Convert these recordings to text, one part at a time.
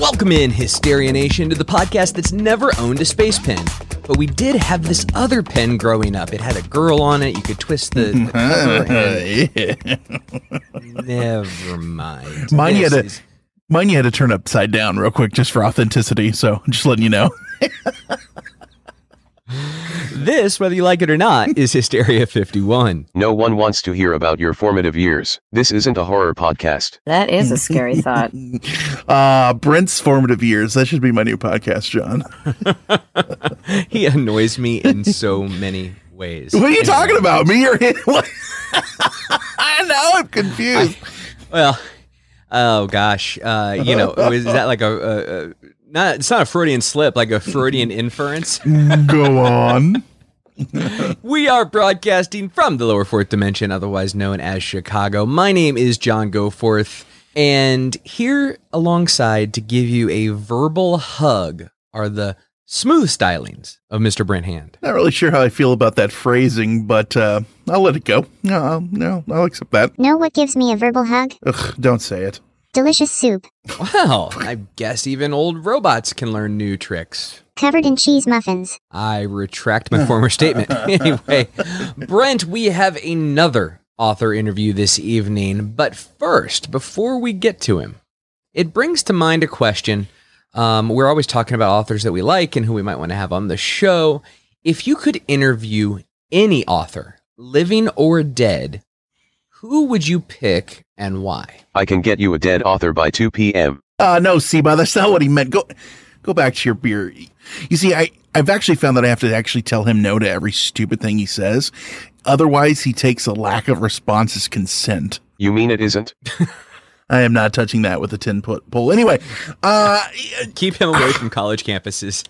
Welcome in, Hysteria Nation, to the podcast that's never owned a space pen. But we did have this other pen growing up. It had a girl on it. You could twist the, the cover. and- Never mind. Mine you This had to, is- mine you had to turn upside down real quick just for authenticity. So just letting you know. This, whether you like it or not, is Hysteria 51. No one wants to hear about your formative years. This isn't a horror podcast. That is a scary thought. Uh Brent's formative years. That should be my new podcast, John. He annoys me in so many ways. What are you Anyway. talking about? Me or him? I know. I'm confused. Well, oh gosh, uh, you know, is that like a, a, a not? It's not a Freudian slip, like a Freudian inference. Go on. We are broadcasting from the lower fourth dimension, otherwise known as Chicago. My name is John Goforth, and here alongside to give you a verbal hug are the smooth stylings of Mr. Brent Hand. Not really sure how I feel about that phrasing, but uh, I'll let it go. No, I'll- no, I'll accept that. Know what gives me a verbal hug? Ugh, don't say it. Delicious soup. Well, I guess even old robots can learn new tricks. Covered in cheese muffins. I retract my former statement. anyway, Brent, we have another author interview this evening. But first, before we get to him, it brings to mind a question. Um, we're always talking about authors that we like and who we might want to have on the show. If you could interview any author, living or dead, who would you pick and why? I can get you a dead author by 2 p.m. Uh, no, Seba, that's not what he meant. Go, go back to your beer. You see, I, I've actually found that I have to actually tell him no to every stupid thing he says. Otherwise, he takes a lack of response as consent. You mean it isn't? I am not touching that with a 10 foot pole. Anyway, uh, Keep him away from college campuses.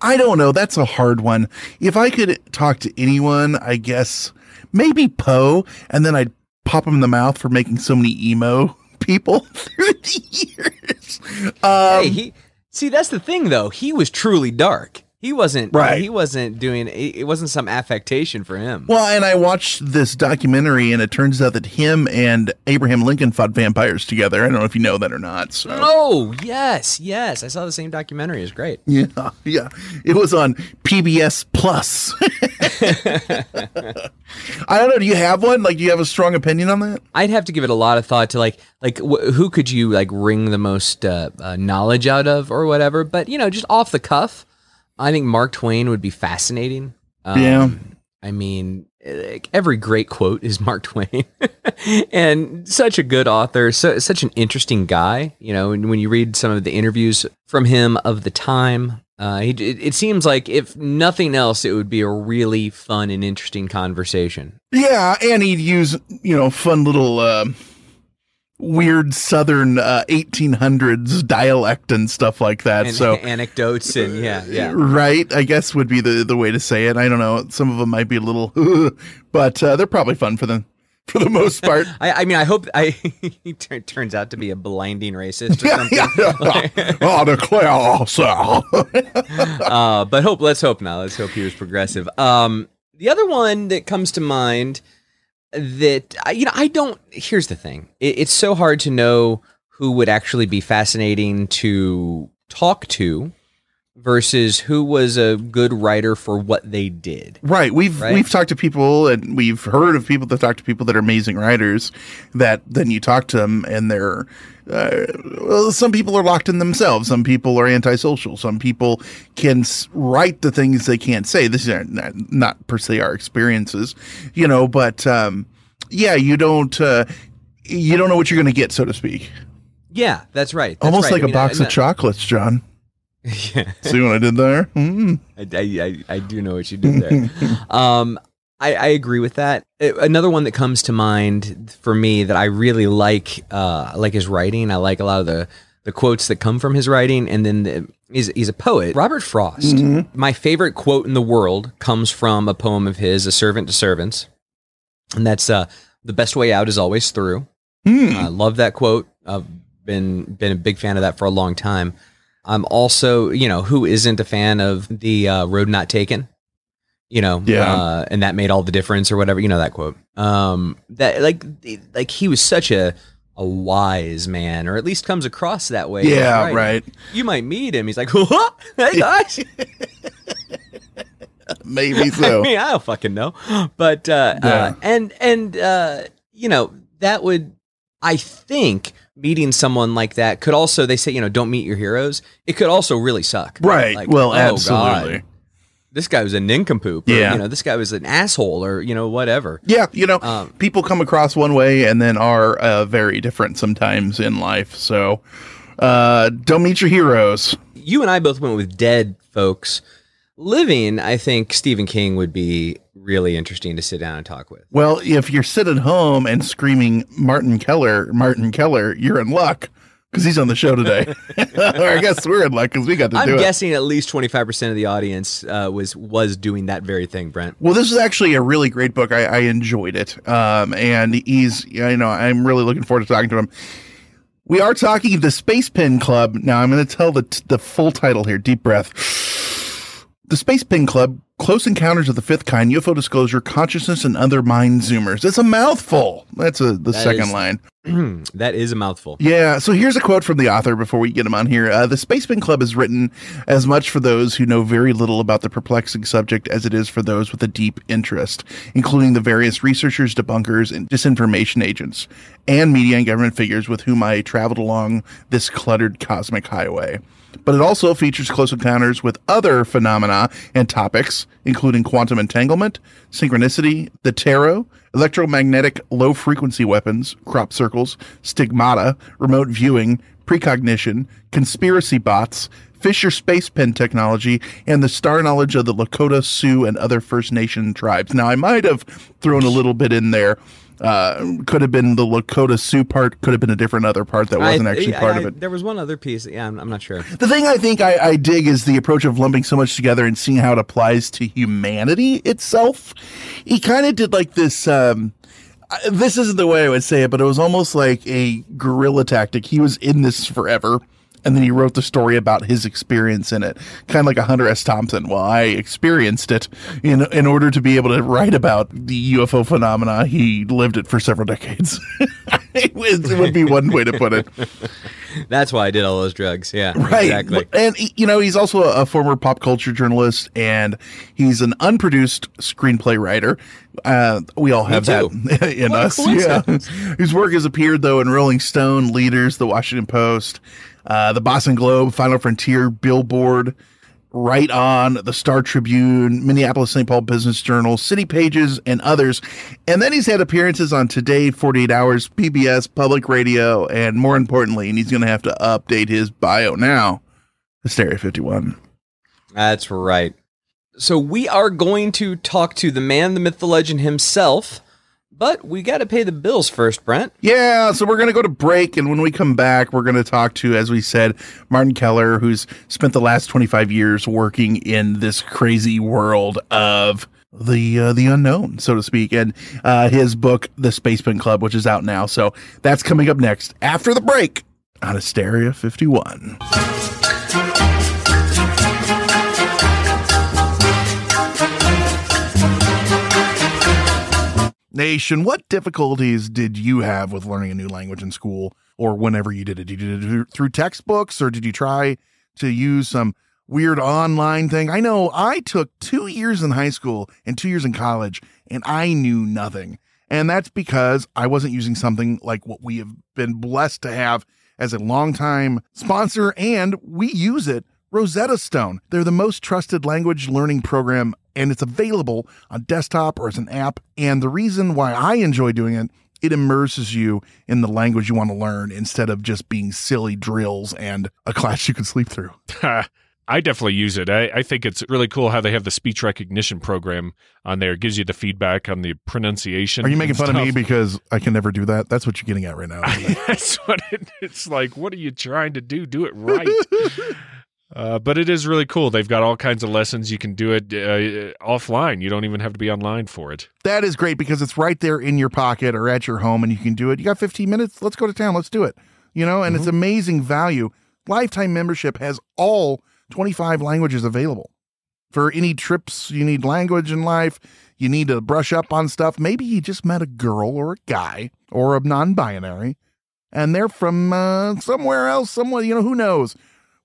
I don't know. That's a hard one. If I could talk to anyone, I guess maybe Poe, and then I'd pop him in the mouth for making so many emo people through the years. Um, hey, he see that's the thing though. He was truly dark. He wasn't Right. He wasn't doing. It it wasn't some affectation for him. Well, and I watched this documentary, and it turns out that him and Abraham Lincoln fought vampires together. I don't know if you know that or not. So. Oh yes, yes. I saw the same documentary. It's great. Yeah, yeah. It was on PBS Plus. I don't know. Do you have one? Like, do you have a strong opinion on that? I'd have to give it a lot of thought to like like wh- who could you like wring the most uh, uh, knowledge out of or whatever. But you know, just off the cuff, I think Mark Twain would be fascinating. Um, Yeah. I mean, like, every great quote is Mark Twain, and such a good author, so such an interesting guy. You know, and when you read some of the interviews from him of the time, uh, he, it, it seems like if nothing else, it would be a really fun and interesting conversation. Yeah, and he'd use you know fun little uh, weird Southern uh, 1800s dialect and stuff like that. And so. anecdotes and yeah, yeah. Right, I guess would be the the way to say it. I don't know. Some of them might be a little, but uh, they're probably fun for them for the most part. I, I mean, I hope I he tur- turns out to be a blinding racist or something. oh, declare sir. uh, but hope let's hope not. Let's hope he was progressive. Um, the other one that comes to mind that you know I don't. Here's the thing: it, it's so hard to know who would actually be fascinating to talk to versus who was a good writer for what they did. Right. We've Right? we've talked to people and we've heard of people that talk to people that are amazing writers that then you talk to them and they're uh, well, some people are locked in themselves. Some people are antisocial. Some people can s- write the things they can't say. This is not, not per se our experiences, you know, but um, yeah, you don't uh, you don't know what you're going to get, so to speak. Yeah, that's right. That's Almost right. like I a mean, box I- of chocolates, John. Yeah. See what I did there? Mm. I, I, I, I do know what you did there. um, I, I agree with that. Uh, Another one that comes to mind for me that I really like, uh, I like his writing. I like a lot of the the quotes that come from his writing, and then the, he's he's a poet. Robert Frost. My favorite quote in the world comes from a poem of his, "A Servant to Servants," and that's uh, "The best way out is always through." Hmm. I love that quote. I've been been a big fan of that for a long time. I'm also, you know, who isn't a fan of the uh, road not taken? You know, Yeah. uh, and that made all the difference, or whatever. You know that quote. Um, that like, like he was such a a wise man, or at least comes across that way. Yeah, writing. right. You might meet him. He's like, what? Hey guys. Maybe so. I mean, I don't fucking know. But uh, Yeah. uh and and uh you know, that would I think meeting someone like that could also they say, you know, don't meet your heroes. It could also really suck. Right. Like, well, oh, absolutely. God, this guy was a nincompoop. Or, Yeah. You know, this guy was an asshole or, you know, whatever. Yeah, you know, Um, people come across one way and then are uh, very different sometimes in life. So, uh, don't meet your heroes. You and I both went with dead folks. Living, I think Stephen King would be really interesting to sit down and talk with. Well, if you're sitting home and screaming Martin Keller, Martin Keller, you're in luck because he's on the show today. or I guess we're in luck because we got to I'm do it. I'm guessing at least 25% of the audience uh, was was doing that very thing, Brent. Well, this is actually a really great book. I, I enjoyed it. Um, and he's, you know, I'm really looking forward to talking to him. We are talking the Space Pen Club. Now, I'm going to tell the, the full title here. Deep breath. The Space Pen Club, Close Encounters of the Fifth Kind, UFO Disclosure, Consciousness, and Other Mind Zoomers. It's a mouthful. That's a, the That second is- line. that is a mouthful. Yeah, so here's a quote from the author before we get him on here. Uh, the Space Pen Club is written as much for those who know very little about the perplexing subject as it is for those with a deep interest, including the various researchers, debunkers, and disinformation agents, and media and government figures with whom I traveled along this cluttered cosmic highway. But it also features close encounters with other phenomena and topics, including quantum entanglement, synchronicity, the tarot, electromagnetic low frequency weapons, crop circles, stigmata, remote viewing, precognition, conspiracy bots, Fisher space pen technology, and the star knowledge of the Lakota, Sioux, and other First Nation tribes. Now, I might have thrown a little bit in there. Uh, could have been the Lakota Sioux part, could have been a different other part that wasn't I- actually I- part I- of it. There was one other piece. Yeah, I'm, I'm not sure. The thing I think I, I dig is the approach of lumping so much together and seeing how it applies to humanity itself. He kind of did like this. Um, this isn't the way I would say it, but it was almost like a guerrilla tactic. He was in this forever. And then he wrote the story about his experience in it, kind of like a Hunter S. Thompson. Well, I experienced it in in order to be able to write about the UFO phenomena. He lived it for several decades. it, was- it would be one way to put it. That's why I did all those drugs. Yeah, Right. exactly. And, you know, he's also a, a former pop culture journalist and he's an unproduced screenplay writer. Uh, we all have that in What us. Yeah. His work has appeared, though, in Rolling Stone, Leaders, The Washington Post, uh, The Boston Globe, Final Frontier, Billboard. Right on the Star Tribune, Minneapolis St. Paul Business Journal, City Pages, and others. And then he's had appearances on Today, 48 Hours, PBS, Public Radio, and more importantly, and he's going to have to update his bio now, Hysteria 51. That's right. So we are going to talk to the man, the myth, the legend himself, but we got to pay the bills first, Brent. Yeah, so we're going to go to break, and when we come back, we're going to talk to, as we said, Martin Keller, who's spent the last 25 years working in this crazy world of the uh, the unknown, so to speak, and uh, his book, The Space Pen Club, which is out now. So that's coming up next after the break on Hysteria 51. Nation, what difficulties did you have with learning a new language in school or whenever you did it? Did you do it through textbooks or did you try to use some weird online thing. I know I took two years in high school and two years in college, and I knew nothing. And that's because I wasn't using something like what we have been blessed to have as a longtime sponsor, and we use it Rosetta Stone. They're the most trusted language learning program, and it's available on desktop or as an app. And the reason why I enjoy doing it, it immerses you in the language you want to learn instead of just being silly drills and a class you can sleep through. I definitely use it. I, I think it's really cool how they have the speech recognition program on there. It gives you the feedback on the pronunciation. Are you making fun of me because I can never do that? That's what you're getting at right now. That's what it, it's like. What are you trying to do? Do it right. Uh, but it is really cool. They've got all kinds of lessons. You can do it uh, offline. You don't even have to be online for it. that is great because it's right there in your pocket or at your home and you can do it. You got 15 minutes? Let's go to town. Let's do it. You know, and it's amazing value. Lifetime membership has all 25 languages available. For any trips you need language in life, you need to brush up on stuff. Maybe you just met a girl or a guy or a non binary and they're from uh, somewhere else, somewhere, you know, who knows?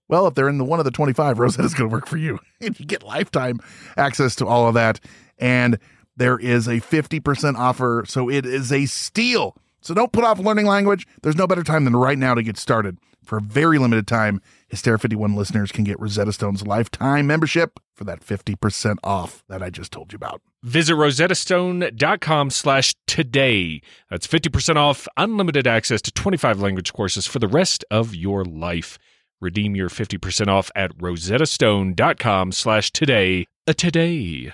Well, if they're in the one of the 25, Rosetta's going to work for you. And you get lifetime access to all of that. And there is a 50% offer. So it is a steal. So don't put off learning language. There's no better time than right now to get started. For a very limited time, Hysteria 51 listeners can get Rosetta Stone's lifetime membership for that 50% off that I just told you about. Visit rosettastone.com slash today. That's 50% off, unlimited access to 25 language courses for the rest of your life. Redeem your 50% off at rosettastone.com slash today. Today.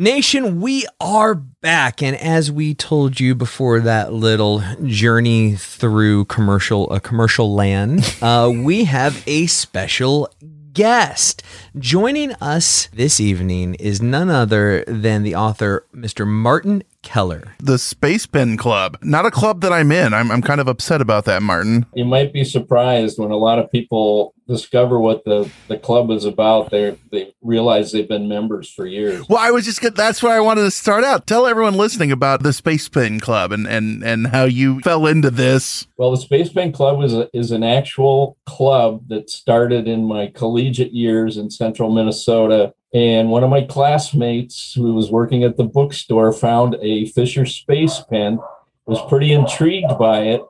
Nation, we are back, and as we told you before that little journey through commercial a commercial land, uh, we have a special guest. Joining us this evening is none other than the author, Mr. Martin Keller. The Space Pen Club, not a club that I'm in. I'm, I'm kind of upset about that, Martin. you might be surprised when a lot of people discover what the, the club is about. They they realize they've been members for years. Well, I was just gonna, that's where I wanted to start out. Tell everyone listening about the Space Pen Club and, and, and how you fell into this. Well, the Space Pen Club is a, is an actual club that started in my collegiate years in central Minnesota. And one of my classmates who was working at the bookstore found a Fisher Space Pen, was pretty intrigued by it,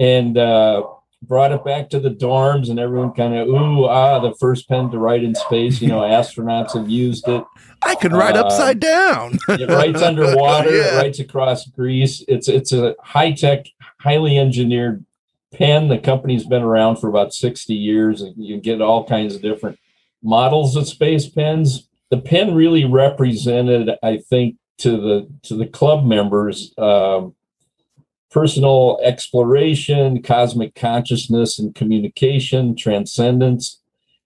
and uh, brought it back to the dorms. And everyone kind of, ooh, ah, the first pen to write in space. You know, astronauts have used it. I can write Uh, upside down. it writes underwater Yeah. it writes across grease it's it's a high-tech highly engineered pen the company's been around for about 60 years and you get all kinds of different models of space pens the pen really represented i think to the to the club members um, personal exploration cosmic consciousness and communication transcendence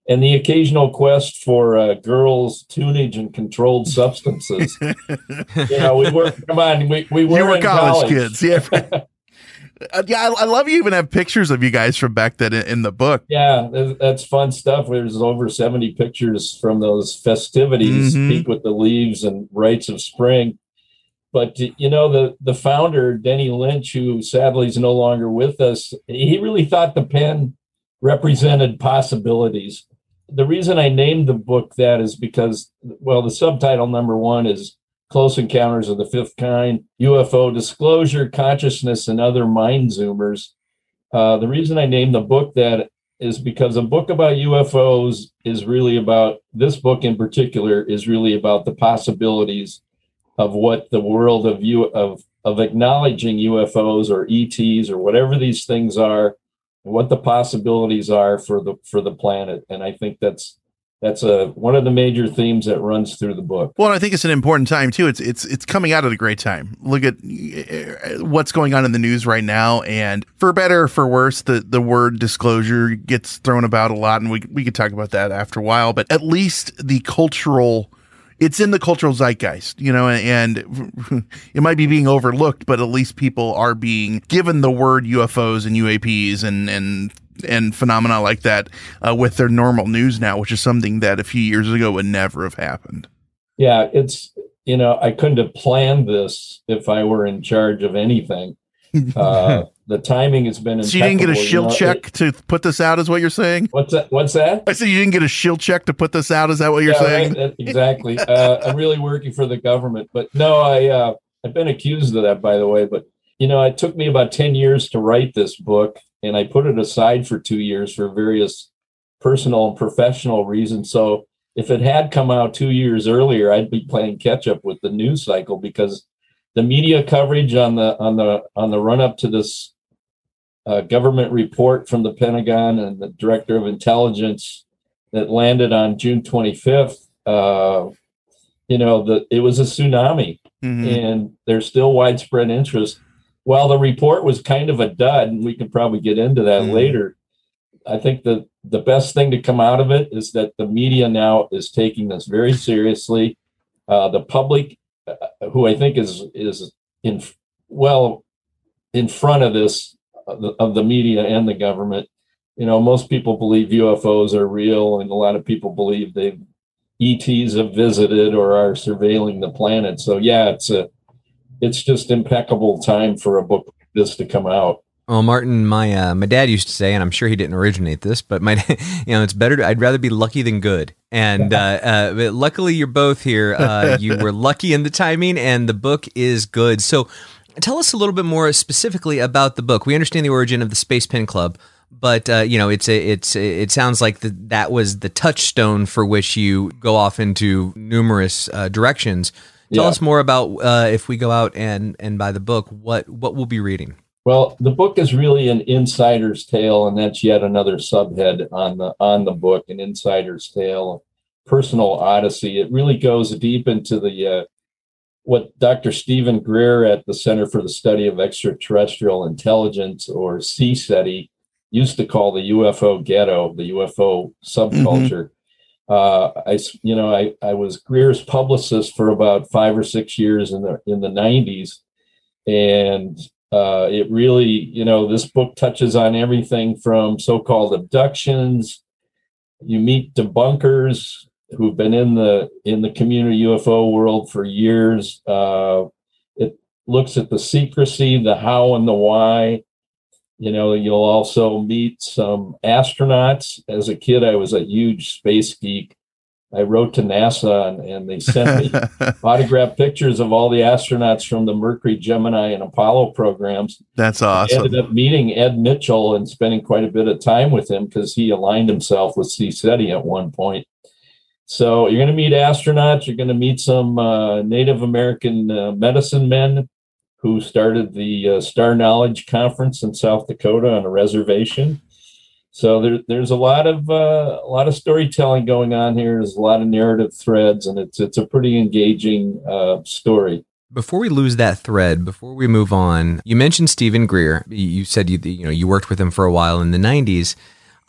and the occasional quest for uh, girls, tunage, and controlled substances. you know, we were come on, we, we were, you were in college, kids. Yeah. Uh, yeah, I, I love you even have pictures of you guys from back then in, in the book. Yeah, that's fun stuff. There's over 70 pictures from those festivities, Mhm. Peak with the Leaves and Rites of Spring. But you know, the the founder, Denny Lynch, who sadly is no longer with us, he really thought the pen represented possibilities. The reason I named the book that is because, well, the subtitle number one is Close Encounters of the Fifth Kind, UFO Disclosure, Consciousness, and Other Mind Zoomers. Uh, the reason I named the book that is because a book about UFOs is really about this book in particular is really about the possibilities of what the world of you of of acknowledging UFOs or ETs or whatever these things are, and what the possibilities are for the for the planet. And I think that's that's a one of the major themes that runs through the book. Well, I think it's an important time too. It's it's it's coming out at a great time. Look at uh, what's going on in the news right now, and for better or for worse, the the word disclosure gets thrown about a lot, and we we could talk about that after a while. But at least the cultural. It's in the cultural zeitgeist, you know, and it might be being overlooked, but at least people are being given the word UFOs and UAPs and and and phenomena like that uh, with their normal news now, which is something that a few years ago would never have happened. Yeah, it's you know I couldn't have planned this if I were in charge of anything. Uh, the timing has been. So you didn't get a shield you know, check it- to put this out, is what you're saying? what's that? What's that? I said you didn't get a shield check to put this out. Is that what you're Yeah, saying? right, exactly. Uh, I'm really working for the government, but no, I uh, I've been accused of that, by the way. But you know, it took me about ten years to write this book, and I put it aside for two years for various personal and professional reasons. So if it had come out two years earlier, I'd be playing catch up with the news cycle because the media coverage on the on the on the run up to this uh, government report from the Pentagon and the Director of Intelligence that landed on June 25th. Uh, you know, the it was a tsunami, Mhm. and there's still widespread interest. While the report was kind of a dud, and we can probably get into that Mhm. later. I think the the best thing to come out of it is that the media now is taking this very seriously. Uh, the public, uh, who I think is is in well in front of this of the, of the media and the government. You know, most people believe UFOs are real, and a lot of people believe they ETs have visited or are surveilling the planet. So yeah, it's a it's just impeccable time for a book like this to come out. Well, Martin, my uh, my dad used to say, and I'm sure he didn't originate this, but my, you know, it's better. To, I'd rather be lucky than good. And uh, uh, but luckily, you're both here. Uh, you were lucky in the timing, and the book is good. So, tell us a little bit more specifically about the book. We understand the origin of the Space Pen Club, but uh, you know, it's a, it's a, it sounds like the, that was the touchstone for which you go off into numerous uh, directions. Tell Yeah. us more about uh, if we go out and and buy the book, what what we'll be reading. Well, the book is really an insider's tale, and that's yet another subhead on the on the book, an insider's tale, personal odyssey. It really goes deep into the uh, what Dr. Stephen Greer at the Center for the Study of Extraterrestrial Intelligence, or CSETI, used to call the UFO ghetto, the UFO subculture. Uh, I, you know, I, I was Greer's publicist for about five or six years in the in the '90s, and uh, it really, you know, this book touches on everything from so-called abductions. You meet debunkers who've been in the in the community UFO world for years. Uh, it looks at the secrecy, the how, and the why. You know, you'll also meet some astronauts. As a kid, I was a huge space geek. I wrote to NASA and, and they sent me autographed pictures of all the astronauts from the Mercury, Gemini, and Apollo programs. That's I awesome. ended up meeting Ed Mitchell and spending quite a bit of time with him because he aligned himself with CSETI at one point. So you're going to meet astronauts. You're going to meet some uh, Native American uh, medicine men who started the uh, Star Knowledge Conference in South Dakota on a reservation. So there, there's a lot of uh, a lot of storytelling going on here. There's a lot of narrative threads, and it's it's a pretty engaging uh, story. Before we lose that thread, before we move on, you mentioned Stephen Greer. You- said you you know you worked with him for a while in the '90s.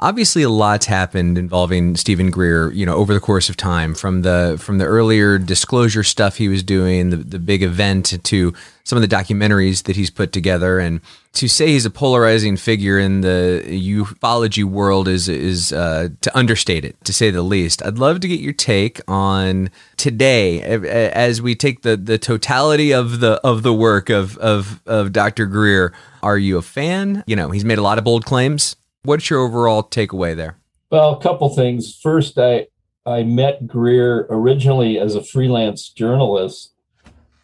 Obviously, a lot's happened involving Stephen Greer. You know, over the course of time, from the from the earlier disclosure stuff he was doing, the the big event, to some of the documentaries that he's put together, and to say he's a polarizing figure in the ufology world is is uh, to understate it, to say the least. I'd love to get your take on today as we take the the totality of the of the work of of of Dr. Greer. Are you a fan? You know, he's made a lot of bold claims. What's your overall takeaway there? Well, a couple things. First, I I met Greer originally as a freelance journalist.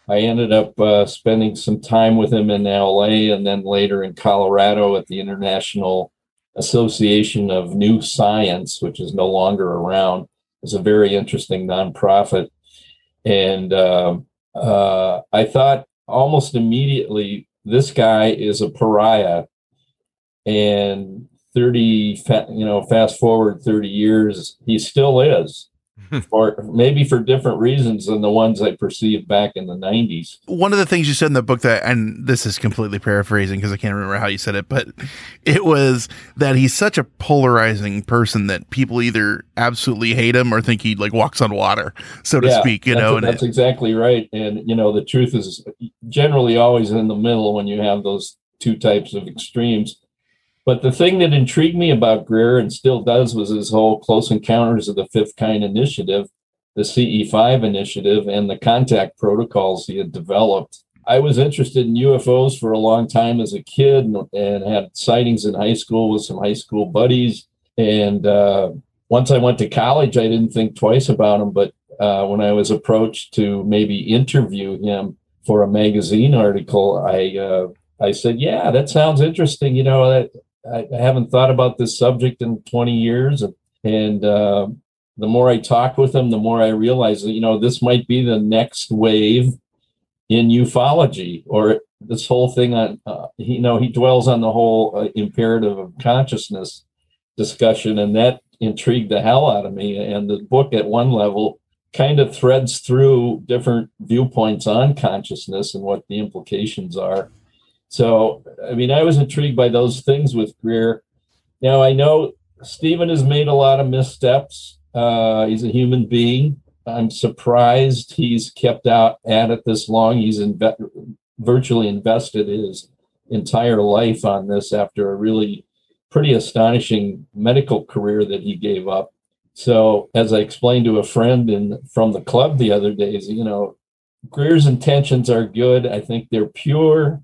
I ended up uh, spending some time with him in LA and then later in Colorado at the International Association of New Science, which is no longer around. It's a very interesting nonprofit. And uh, uh, I thought almost immediately this guy is a pariah. And 30, fa- you know, fast forward 30 years, he still is. Hmm. or maybe for different reasons than the ones I perceived back in the 90s. One of the things you said in the book that, and this is completely paraphrasing because I can't remember how you said it, but it was that he's such a polarizing person that people either absolutely hate him or think he like walks on water, so to Yeah, speak. You know, and that's it- exactly right. And you know, the truth is generally always in the middle when you have those two types of extremes. But the thing that intrigued me about Greer and still does was his whole Close Encounters of the Fifth Kind initiative, the CE5 initiative, and the contact protocols he had developed. I was interested in UFOs for a long time as a kid and, had sightings in high school with some high school buddies. And uh, once I went to college, I didn't think twice about him. But uh, when I was approached to maybe interview him for a magazine article, I uh, I said, "Yeah, that sounds interesting." You know, that I, I haven't thought about this subject in 20 years, and, uh, the more I talk with him, the more I realize that you know this might be the next wave in ufology or this whole thing on uh, you know he dwells on the whole uh, imperative of consciousness discussion and that intrigued the hell out of me and the book at one level kind of threads through different viewpoints on consciousness and what the implications are so i mean i was intrigued by those things with greer. Now i know stephen has made a lot of missteps. Uh, he's a human being. I'm surprised he's kept out at it this long. He's inve- virtually invested his entire life on this after a really pretty astonishing medical career that he gave up. So, as I explained to a friend in from the club the other days, you know, Greer's intentions are good. I think they're pure,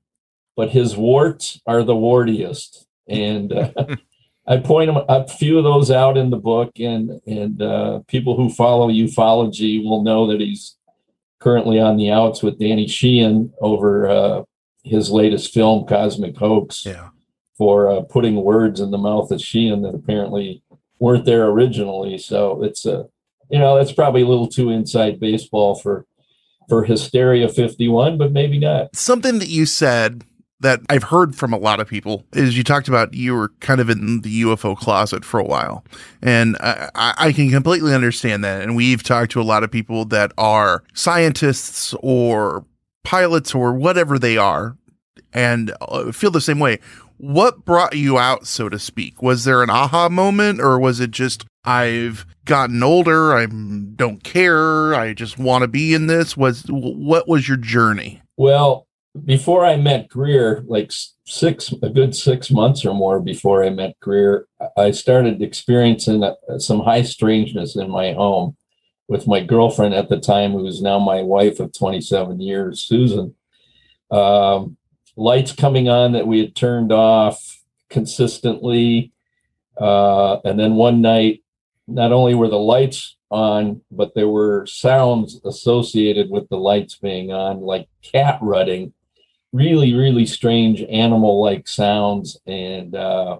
but his warts are the wartiest. And uh, I point a few of those out in the book, and and uh, people who follow ufology will know that he's currently on the outs with Danny Sheehan over uh, his latest film, Cosmic Hoax. Yeah. For uh, putting words in the mouth of Sheehan that apparently weren't there originally. So it's a, you know, that's probably a little too inside baseball for for Hysteria 51, but maybe not. something that you said that I've heard from a lot of people is you talked about you were kind of in the UFO closet for a while. And I, I can completely understand that. And we've talked to a lot of people that are scientists or pilots or whatever they are and uh, feel the same way. What brought you out, so to speak? Was there an aha moment or was it just I've gotten older, I don't care, I just want to be in this? Was what was your journey? Well, before I met Greer, like six, a good six months or more before I met Greer, I started experiencing uh, some high strangeness in my home with my girlfriend at the time, who is now my wife of 27 years, Susan. Um, lights coming on that we had turned off consistently. Uh, and then one night, not only were the lights on, but there were sounds associated with the lights being on, like cat rutting, really, really strange animal like sounds. And uh,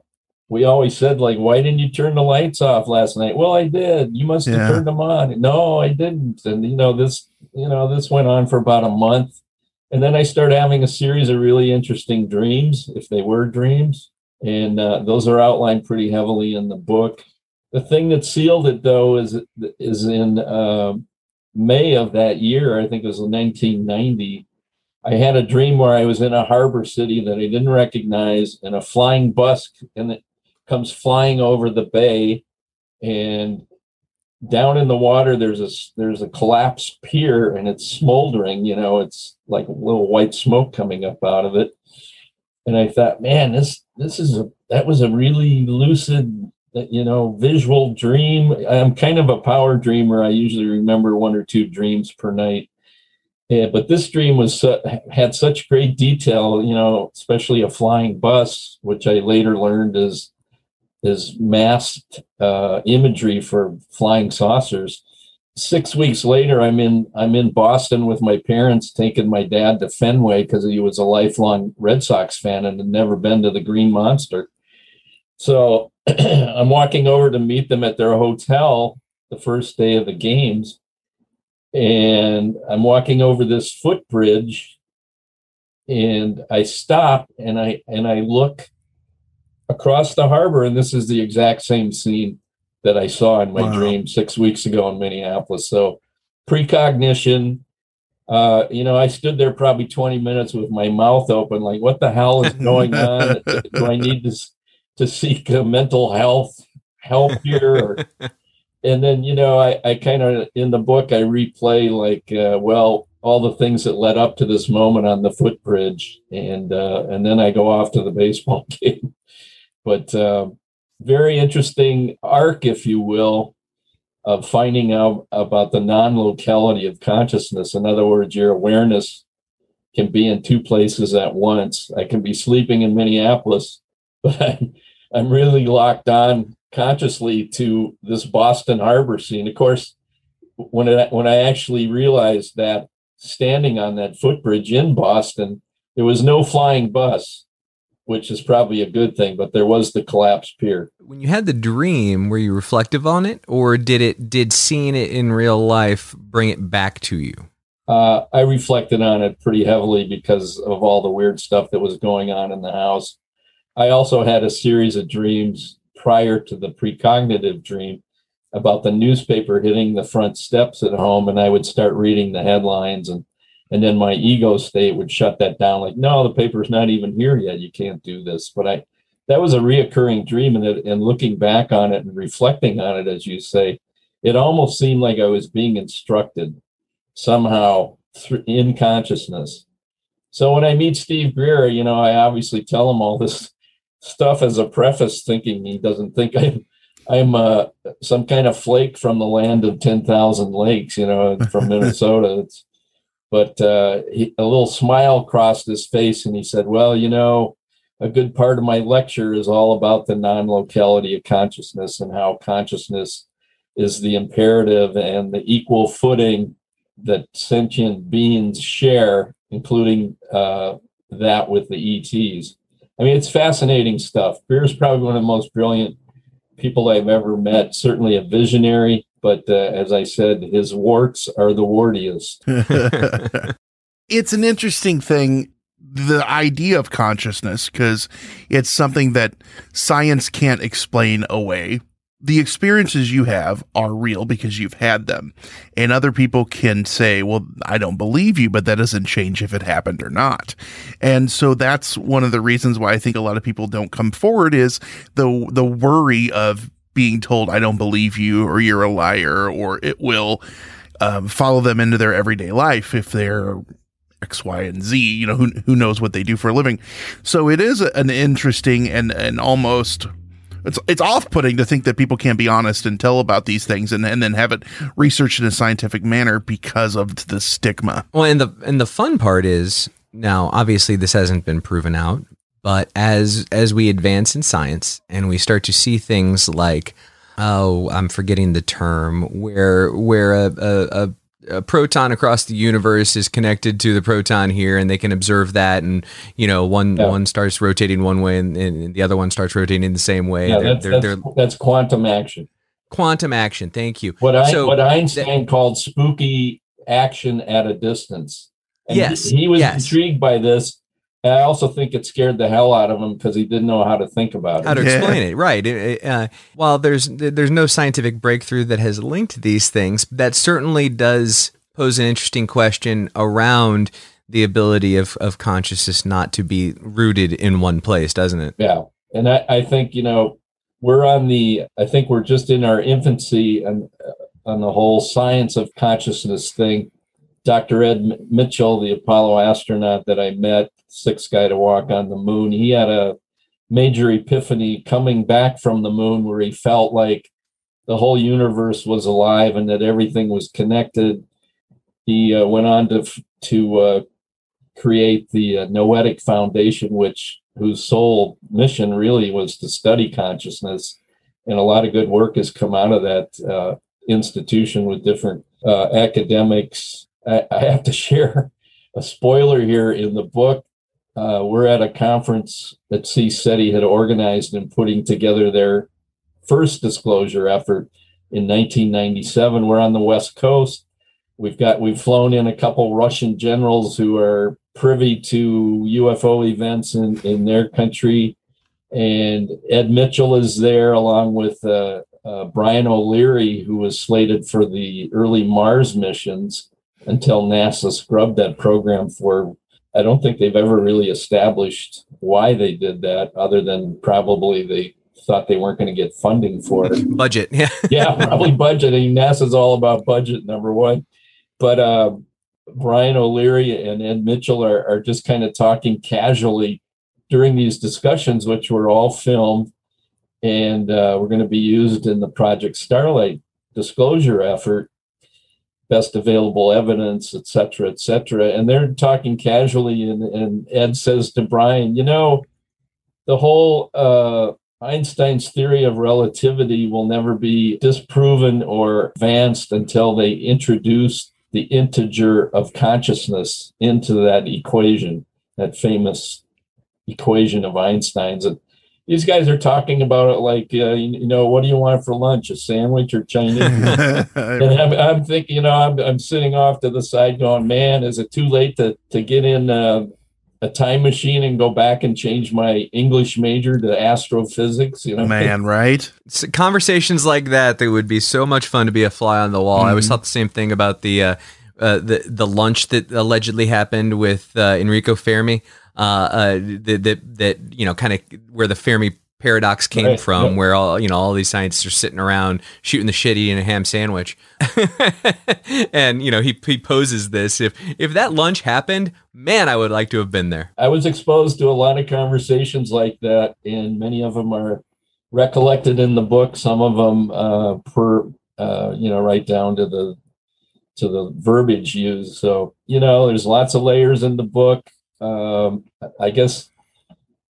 we always said, like, why didn't you turn the lights off last night? Well, I did. You must have Yeah. turned them on. No, I didn't. And you know, this, you know, this went on for about a month. And then I started having a series of really interesting dreams, if they were dreams. And uh, those are outlined pretty heavily in the book. The thing that sealed it, though, is is in uh, May of that year. I think it was 1990. I had a dream where I was in a harbor city that I didn't recognize, and a flying bus and it comes flying over the bay, and down in the water there's a there's a collapsed pier and it's smoldering. You know, it's like a little white smoke coming up out of it. And I thought, man, this this is a that was a really lucid you know visual dream i'm kind of a power dreamer i usually remember one or two dreams per night yeah, but this dream was su- had such great detail you know especially a flying bus which i later learned is is masked uh, imagery for flying saucers six weeks later i'm in i'm in boston with my parents taking my dad to fenway because he was a lifelong red sox fan and had never been to the green monster so I'm walking over to meet them at their hotel the first day of the games. And I'm walking over this footbridge and I stop and I and I look across the harbor, and this is the exact same scene that I saw in my Wow. dream six weeks ago in Minneapolis. So precognition. Uh, you know, I stood there probably 20 minutes with my mouth open, like, what the hell is going on? Do I need to, to seek a mental health help here? Or, and then, you know, I, I kind of, in the book, I replay, like, uh, well, all the things that led up to this moment on the footbridge. And, uh, and then I go off to the baseball game. But, uh, very interesting arc, if you will, of finding out about the non-locality of consciousness. In other words, your awareness can be in two places at once. I can be sleeping in Minneapolis, but I'm, I'm really locked on consciously to this Boston Harbor scene. Of course, when it, when I actually realized that standing on that footbridge in Boston, there was no flying bus, which is probably a good thing, but there was the collapsed pier. When you had the dream, were you reflective on it, or did it did seeing it in real life bring it back to you? uh, I reflected on it pretty heavily because of all the weird stuff that was going on in the house. I also had a series of dreams prior to the precognitive dream about the newspaper hitting the front steps at home, and I would start reading the headlines, and and then my ego state would shut that down. Like, no, the paper's not even here yet. You can't do this. But I, that was a reoccurring dream, and it, and looking back on it and reflecting on it, as you say, it almost seemed like I was being instructed somehow in consciousness. So when I meet Steve Greer, you know, I obviously tell him all this stuff as a preface, thinking he doesn't think I'm I'm uh, some kind of flake from the land of ten thousand lakes, you know, from Minnesota. It's, but uh, he, a little smile crossed his face, and he said, "Well, you know." A good part of my lecture is all about the non-locality of consciousness and how consciousness is the imperative and the equal footing that sentient beings share, including uh, that with the ETs. I mean, it's fascinating stuff. Greer is probably one of the most brilliant people I've ever met, certainly a visionary, but uh, as I said, his warts are the wartiest. it's an interesting thing the idea of consciousness because it's something that science can't explain away the experiences you have are real because you've had them and other people can say well i don't believe you but that doesn't change if it happened or not and so that's one of the reasons why i think a lot of people don't come forward is the the worry of being told i don't believe you or you're a liar or it will um, follow them into their everyday life if they're X, Y, and Z. You know, who who knows what they do for a living. So it is an interesting and and almost it's it's off putting to think that people can't be honest and tell about these things and, and then have it researched in a scientific manner because of the stigma. Well, and the and the fun part is now obviously this hasn't been proven out, but as as we advance in science and we start to see things like oh, I'm forgetting the term where where a, a, a a proton across the universe is connected to the proton here and they can observe that and you know one Yeah. one starts rotating one way and, and the other one starts rotating the same way Yeah, They're- that's, they're- that's, they're that's quantum action. quantum action thank you What, I, So what Einstein called spooky action at a distance. And Yes, He, he was yes. intrigued by this. And I also think it scared the hell out of him because he didn't know how to think about it. how to explain it right It- it, uh, while there's there's no scientific breakthrough that has linked these things that certainly does pose an interesting question around the ability of, of consciousness not to be rooted in one place doesn't it Yeah. And I, I think, you know, we're on the, I think we're just in our infancy and uh, on the whole science of consciousness thing. Dr. Ed Mitchell, the Apollo astronaut that I met, sixth guy to walk on the moon, he had a major epiphany coming back from the moon where he felt like the whole universe was alive and that everything was connected. He uh, went on to to uh, create the uh, Noetic Foundation, which whose sole mission really was to study consciousness, and a lot of good work has come out of that uh, institution with different uh, academics. I, I have to share a spoiler here in the book. Uh, we're at a conference that C SETI had organized and putting together their first disclosure effort in 1997. We're on the West Coast. We've got we've flown in a couple Russian generals who are privy to UFO events in, in their country. and Ed Mitchell is there along with uh, uh, Brian O'Leary, who was slated for the early Mars missions until NASA scrubbed that program for. I don't think they've ever really established why they did that, other than probably they thought they weren't going to get funding for it. Budget, yeah. yeah, probably budgeting. NASA's all about budget, number one. But uh, Brian O'Leary and Ed Mitchell are, are just kind of talking casually during these discussions, which were all filmed and uh, were going to be used in the Project Starlight disclosure effort, best available evidence, et cetera, et cetera. And they're talking casually, and, and Ed says to Brian, you know, the whole uh, Einstein's theory of relativity will never be disproven or advanced until they introduce the integer of consciousness into that equation, that famous equation of Einstein's. And these guys are talking about it like, uh, you, you, know, what do you want for lunch, a sandwich or Chinese? and I'm, I'm, thinking, you know, I'm, I'm sitting off to the side going, man, is it too late to, to get in uh, a time machine and go back and change my English major to astrophysics. You know, man, right? So conversations like that, that would be so much fun to be a fly on the wall. Mm-hmm. I always thought the same thing about the uh, uh, the the lunch that allegedly happened with uh, Enrico Fermi. Uh, uh, that that that you know, kind of where the Fermi paradox came right. from, where all you know all these scientists are sitting around shooting the shit eating a ham sandwich, and you know he he poses this if if that lunch happened, man, I would like to have been there. I was exposed to a lot of conversations like that, and many of them are recollected in the book. Some of them uh, per uh, you know right down to the to the verbiage used. So you know, there's lots of layers in the book. Um, I guess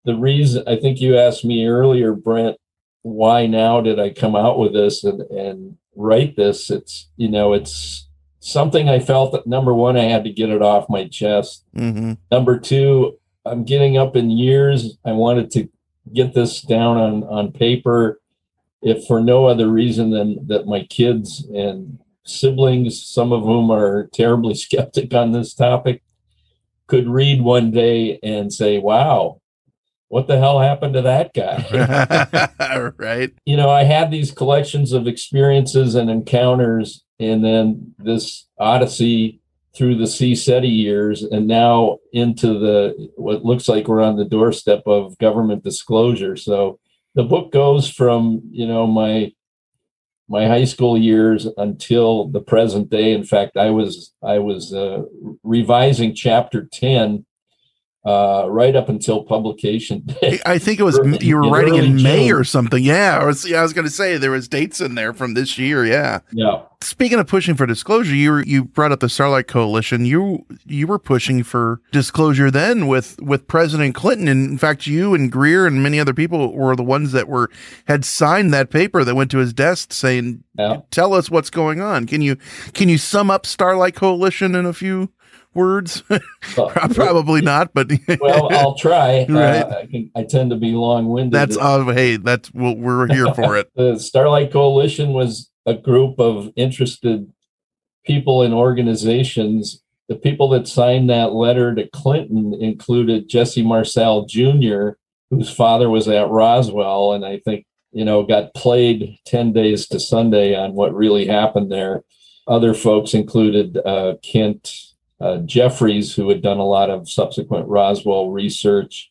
the reason I think you asked me earlier, Brent, why now did I come out with this and, and write this? It's, you know, it's something I felt that number one, I had to get it off my chest. Mm-hmm. Number two, I'm getting up in years. I wanted to get this down on, on paper, if for no other reason than that my kids and siblings, some of whom are terribly skeptic on this topic, could read one day and say, wow, what the hell happened to that guy? right. You know, I had these collections of experiences and encounters, and then this odyssey through the CSETI years, and now into the what looks like we're on the doorstep of government disclosure. So the book goes from you know my my high school years until the present day. In fact, I was I was uh, revising chapter ten uh, right up until publication day. I think it was early, you were writing in May or something. Yeah, I was. Yeah, I was going to say there was dates in there from this year. Yeah. Yeah. Speaking of pushing for disclosure, you were, you brought up the Starlight Coalition. You you were pushing for disclosure then with with President Clinton. And in fact, you and Greer and many other people were the ones that were had signed that paper that went to his desk saying, yeah. "Tell us what's going on." Can you can you sum up Starlight Coalition in a few words? Well, Probably not, but well, I'll try. Right. Uh, I, can, I, tend to be long-winded. That's uh, hey, that's well, we're here for it. the Starlight Coalition was a group of interested people and organizations. The people that signed that letter to Clinton included Jesse Marcel Jr., whose father was at Roswell, and I think you know got played ten days to Sunday on what really happened there. Other folks included uh, Kent uh, Jeffries, who had done a lot of subsequent Roswell research,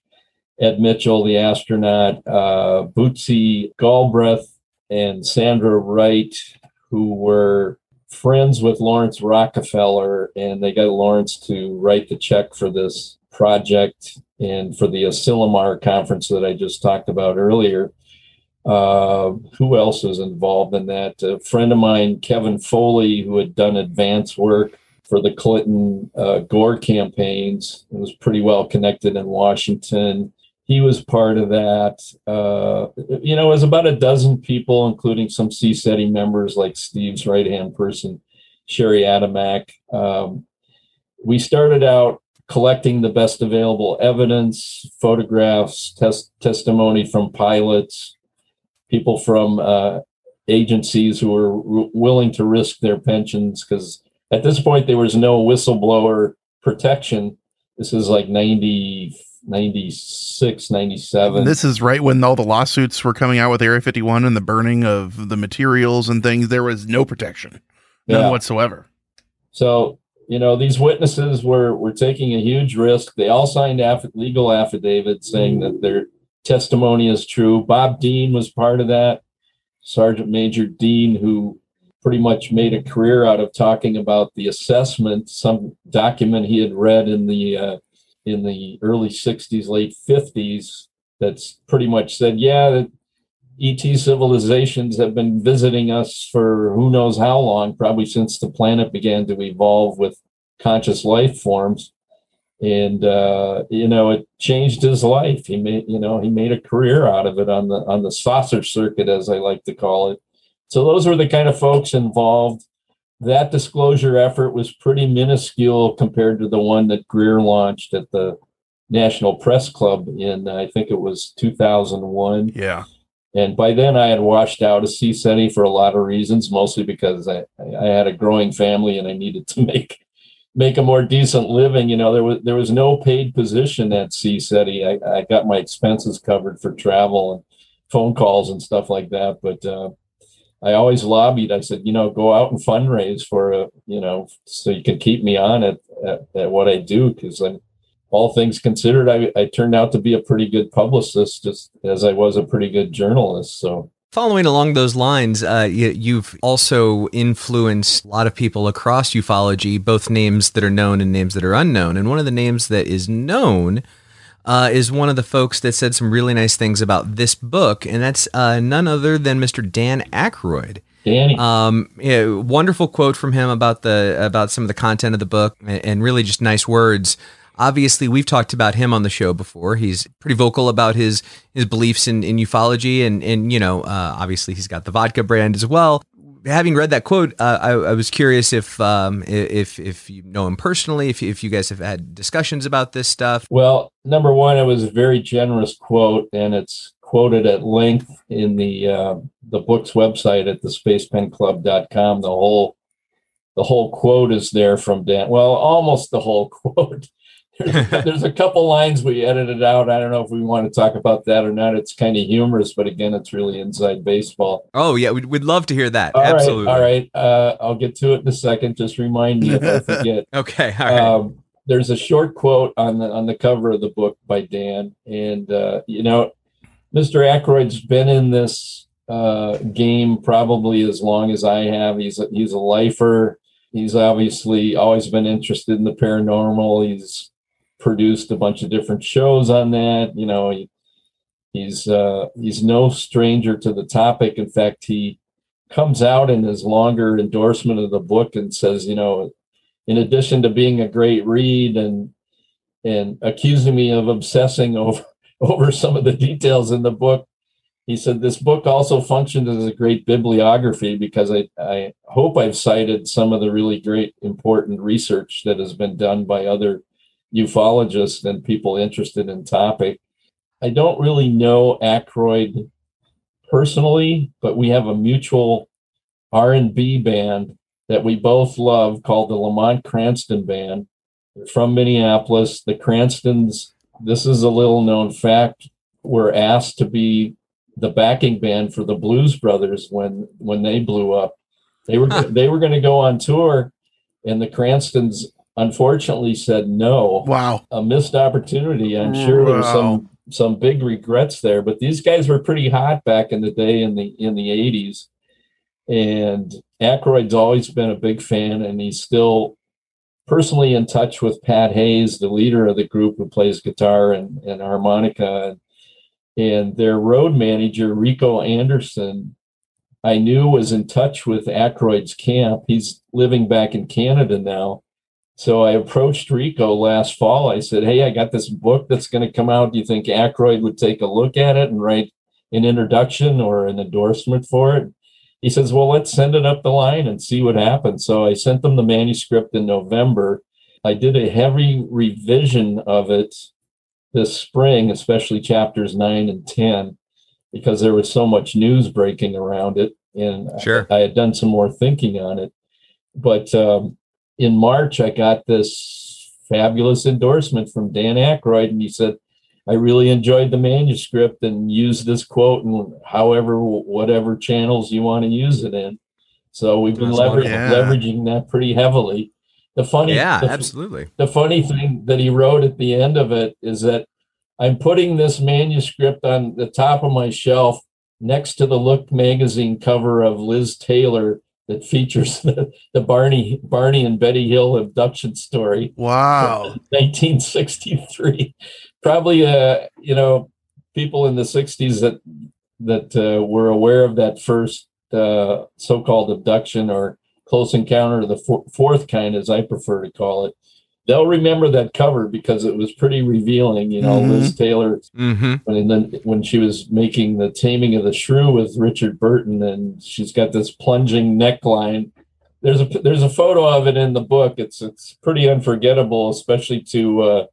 Ed Mitchell, the astronaut, uh, Bootsy Galbraith, and Sandra Wright, who were friends with Laurance Rockefeller, and they got Lawrence to write the check for this project and for the Asilomar conference that I just talked about earlier. Uh, who else was involved in that? A friend of mine, Kevin Foley, who had done advance work for the Clinton uh, Gore campaigns. It was pretty well connected in Washington. He was part of that. Uh, you know, it was about a dozen people, including some CSETI members like Steve's right hand person, Shari Adamiak. Um, we started out collecting the best available evidence, photographs, test, testimony from pilots, people from uh, agencies who were r- willing to risk their pensions because at this point there was no whistleblower protection this is like 94 96, 97. This is right when all the lawsuits were coming out with Area 51 and the burning of the materials and things. There was no protection, none Yeah. whatsoever. So, you know, these witnesses were were taking a huge risk. They all signed aff- legal affidavits saying that their testimony is true. Bob Dean was part of that. Sergeant Major Dean, who pretty much made a career out of talking about the assessment, some document he had read in the uh, in the early '60s, late '50s, that's pretty much said, yeah, ET civilizations have been visiting us for who knows how long, probably since the planet began to evolve with conscious life forms. And uh, you know, it changed his life. He made, you know, he made a career out of it on the on the saucer circuit, as I like to call it. So those were the kind of folks involved. That disclosure effort was pretty minuscule compared to the one that Greer launched at the National Press Club in, I think it was 2001. Yeah. And by then I had washed out of CSETI for a lot of reasons, mostly because I, I had a growing family and I needed to make make a more decent living. You know, there was there was no paid position at CSETI. I, I got my expenses covered for travel and phone calls and stuff like that. But uh, I always lobbied. I said, you know, go out and fundraise for a, you know, so you can keep me on at, at, at what I do because I'm all things considered, I, I turned out to be a pretty good publicist, just as I was a pretty good journalist. So, Following along those lines, uh, you, you've also influenced a lot of people across ufology, both names that are known and names that are unknown. And one of the names that is known uh, is one of the folks that said some really nice things about this book, and that's uh, none other than Mr. Dan Aykroyd. Danny, Um, yeah, wonderful quote from him about the about some of the content of the book, and, and really just nice words. Obviously, we've talked about him on the show before. He's pretty vocal about his his beliefs in, in ufology, and and you know, uh, obviously, he's got the vodka brand as well. Having read that quote, uh, I, I was curious if um, if if you know him personally, if if you guys have had discussions about this stuff. well, number one, it was a very generous quote, and it's quoted at length in the uh, the book's website at the spacepenclub.com. The whole the whole quote is there from Dan. Well, almost the whole quote. There's, there's a couple lines we edited out. I don't know if we want to talk about that or not. It's kind of humorous, but again, it's really inside baseball. Oh yeah, we'd, we'd love to hear that. All right, Absolutely. all right. Uh, I'll get to it in a second. Just remind me if I forget. Okay. All right. Um, there's a short quote on the on the cover of the book by Dan, and uh, you know, Mr. Aykroyd's been in this uh, game probably as long as I have. He's a, he's a lifer. He's obviously always been interested in the paranormal. He's produced a bunch of different shows on that. You know, he, he's uh, he's no stranger to the topic. In fact, he comes out in his longer endorsement of the book and says, you know, in addition to being a great read and and accusing me of obsessing over over some of the details in the book, he said this book also functioned as a great bibliography because I, I hope I've cited some of the really great important research that has been done by other ufologists and people interested in topic. I don't really know Aykroyd personally, but we have a mutual R&B band that we both love called the Lamont Cranston Band. They're from Minneapolis. The Cranstons, this is a little known fact, were asked to be the backing band for the Blues Brothers when when they blew up. They were they were going to go on tour, and the Cranstons unfortunately said no. Wow. A missed opportunity. I'm mm. sure there was some some big regrets there, but these guys were pretty hot back in the day in the in the 80s. And Aykroyd's always been a big fan, and he's still personally in touch with Pat Hayes, the leader of the group who plays guitar and, and harmonica. And, and their road manager, Rico Anderson, I knew was in touch with Aykroyd's camp. He's living back in Canada now. So I approached Rico last fall. I said, Hey, I got this book that's going to come out. Do you think Aykroyd would take a look at it and write an introduction or an endorsement for it? He says, Well, let's send it up the line and see what happens. So I sent them the manuscript in November. I did a heavy revision of it this spring, especially chapters nine and 10, because there was so much news breaking around it. And Sure. I, I had done some more thinking on it. But um, in March, I got this fabulous endorsement from Dan Aykroyd, and he said, I really enjoyed the manuscript and use this quote and however whatever channels you want to use it in. So we've been lever- yeah. leveraging that pretty heavily. The funny, yeah, the, absolutely. The funny thing that he wrote at the end of it is that I'm putting this manuscript on the top of my shelf next to the Look magazine cover of Liz Taylor that features the, the Barney Barney and Betty Hill abduction story. Wow. 1963. Probably uh, you know, people in the 60s that that uh, were aware of that first uh, so-called abduction or close encounter of the fourth kind as I prefer to call it they'll remember that cover because it was pretty revealing. You know, Mm-hmm. Liz Taylor, hmm and then when she was making the Taming of the Shrew with Richard Burton, and she's got this plunging neckline. There's a there's a photo of it in the book. It's it's pretty unforgettable, especially to uh,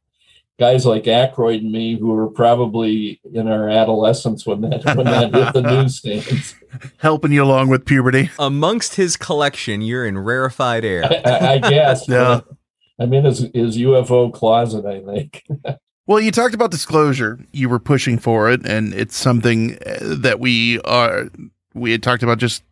guys like Aykroyd and me who were probably in our adolescence when that when that hit the newsstands. Helping you along with puberty. Amongst his collection, you're in rarefied air. I, I guess. Yeah. I'm in his, his UFO closet, I think. Well, you talked about disclosure. You were pushing for it, and it's something uh, that we are. We had talked about just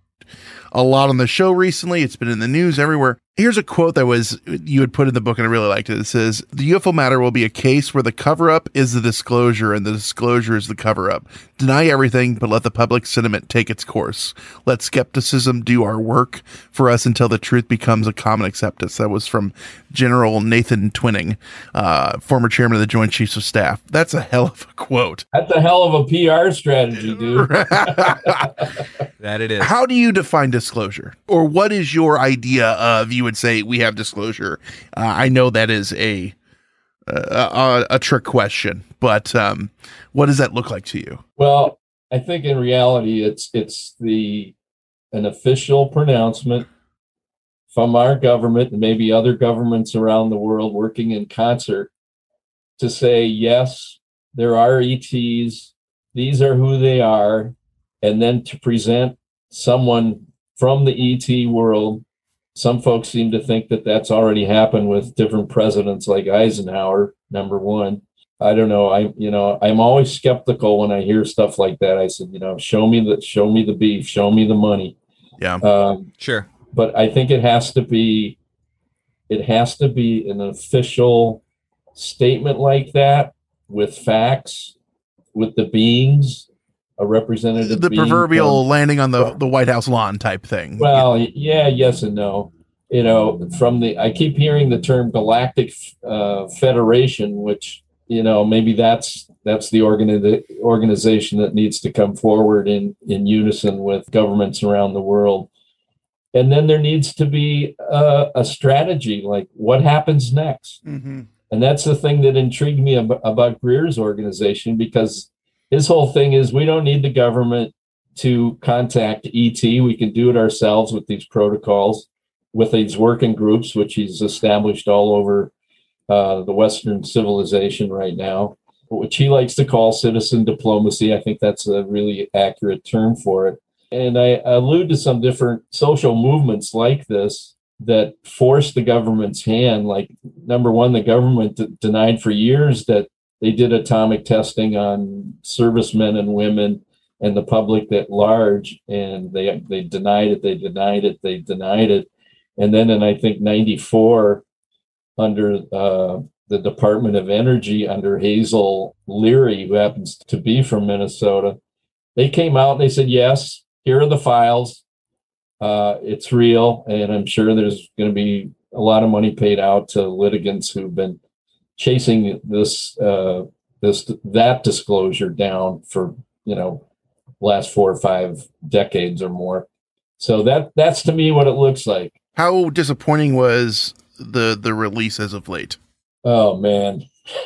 a lot on the show recently. It's been in the news everywhere. Here's a quote that was you had put in the book, and I really liked it. It says, "The UFO matter will be a case where the cover up is the disclosure, and the disclosure is the cover up. Deny everything, but let the public sentiment take its course. Let skepticism do our work for us until the truth becomes a common acceptance." That was from General Nathan Twining, uh, former chairman of the Joint Chiefs of Staff. That's a hell of a quote. That's a hell of a PR strategy, dude. That it is. How do you define disclosure, or what is your idea of? You would say we have disclosure. Uh, I know that is a a, a trick question, but um, what does that look like to you? Well, I think in reality, it's it's the an official pronouncement from our government and maybe other governments around the world working in concert to say yes, there are ETs. These are who they are, and then to present someone from the ET world. Some folks seem to think that that's already happened with different presidents like Eisenhower, number one. I don't know. I you know I'm always skeptical when I hear stuff like that. I said, you know, show me the show me the beef, show me the money. Yeah. Um, Sure. but I think it has to be it has to be an official statement like that with facts, with the beings, a representative. The proverbial from- landing on the the White House lawn type thing. well, yeah, yes and no. You know, from the I keep hearing the term galactic uh, federation, which you know maybe that's that's the organi- organization that needs to come forward in in unison with governments around the world. And then there needs to be a, a strategy, like what happens next. Mhm. And that's the thing that intrigued me ab- about Greer's organization because his whole thing is we don't need the government to contact ET. We can do it ourselves with these protocols, with these working groups, which he's established all over uh, the Western civilization right now, which he likes to call citizen diplomacy. I think that's a really accurate term for it. And I allude to some different social movements like this that force the government's hand. Like, number one, the government d- denied for years that they did atomic testing on servicemen and women and the public at large, and they they denied it, they denied it, they denied it, and then in I think '94, under uh, the Department of Energy under Hazel Leary, who happens to be from Minnesota, they came out and they said, "Yes, here are the files. Uh, it's real, and I'm sure there's going to be a lot of money paid out to litigants who've been chasing this uh, this that disclosure down for you know last four or five decades or more. So that that's to me what it looks like. How disappointing was the the release as of late? Oh man.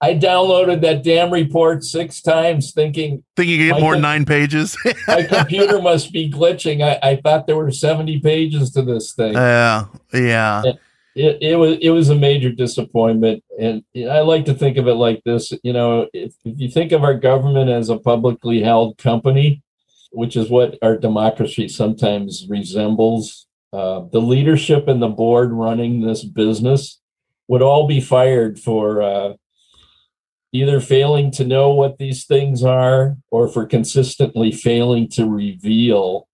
I downloaded that damn report six times thinking thinking you get more com- nine pages? my computer must be glitching. I, I thought there were 70 pages to this thing. Yeah, yeah. It, it was it was a major disappointment and i like to think of it like this you know if, if you think of our government as a publicly held company which is what our democracy sometimes resembles uh, the leadership and the board running this business would all be fired for uh, either failing to know what these things are or for consistently failing to reveal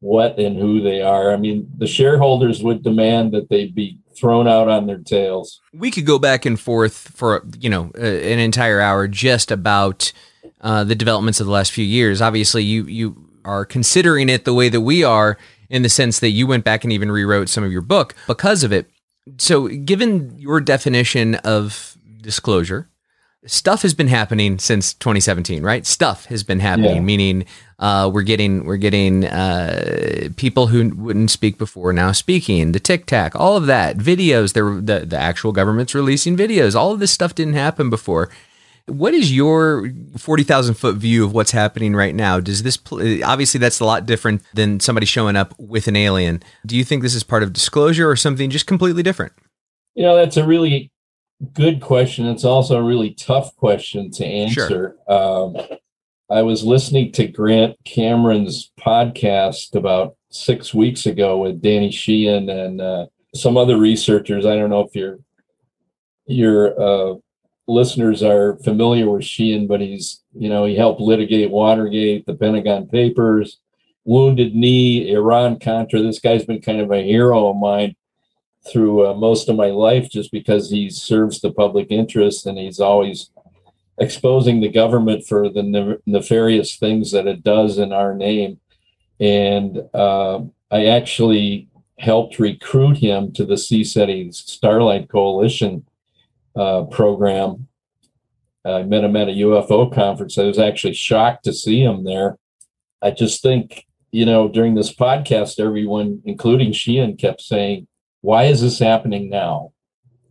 what and who they are. I mean, the shareholders would demand that they be thrown out on their tails. We could go back and forth for you know an entire hour just about uh, the developments of the last few years. Obviously, you you are considering it the way that we are, in the sense that you went back and even rewrote some of your book because of it. So, given your definition of disclosure, stuff has been happening since 2017, right? Stuff has been happening, Yeah. meaning uh, we're getting we're getting uh, people who wouldn't speak before now speaking. The Tic Tac, all of that, videos. There, the the actual government's releasing videos. All of this stuff didn't happen before. What is your forty thousand foot view of what's happening right now? Does this pl- obviously that's a lot different than somebody showing up with an alien? Do you think this is part of disclosure or something just completely different? You know, that's a really good question. It's also a really tough question to answer. Um, I was listening to Grant Cameron's podcast about six weeks ago with Danny Sheehan and uh, some other researchers. I don't know if your your uh, listeners are familiar with Sheehan, but he's you know he helped litigate Watergate, the Pentagon Papers, Wounded Knee, Iran Contra. This guy's been kind of a hero of mine through uh, most of my life just because he serves the public interest and he's always exposing the government for the ne- nefarious things that it does in our name. And uh, I actually helped recruit him to the Sea CSETI Starlight Coalition uh, program. I met him at a UFO conference. I was actually shocked to see him there. I just think, you know, during this podcast, everyone, including Sheehan, kept saying, why is this happening now?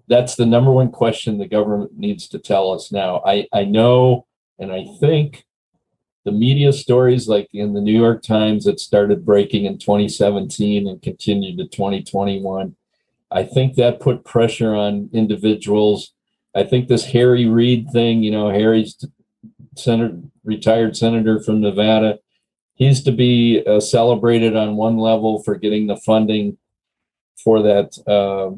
That's the number one question the government needs to tell us now. I, I know and I think the media stories like in the New York Times that started breaking in 2017 and continued to 2021, I think that put pressure on individuals. I think this Harry Reid thing, you know, Harry's senator, retired senator from Nevada, he's to be uh, celebrated on one level for getting the funding for that uh,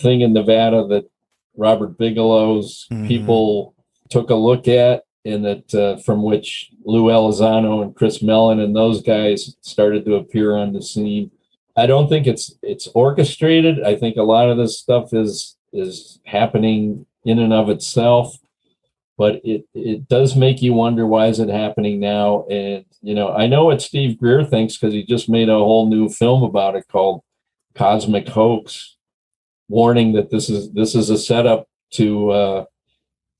thing in Nevada that Robert Bigelow's Mhm. people took a look at, and that uh, from which Lou Elizondo and Chris Mellon and those guys started to appear on the scene. I don't think it's it's orchestrated. I think a lot of this stuff is is happening in and of itself, but it it does make you wonder why is it happening now? And you know, I know what Steve Greer thinks because he just made a whole new film about it called Cosmic Hoax, warning that this is this is a setup to uh,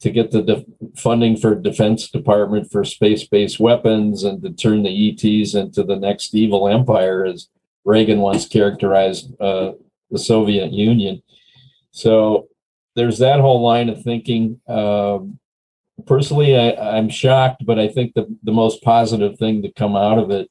to get the funding for Defense Department for space-based weapons and to turn the ETs into the next evil empire, as Reagan once characterized uh, the Soviet Union. So there's that whole line of thinking. Um, personally, I, I'm shocked, but I think the, the most positive thing to come out of it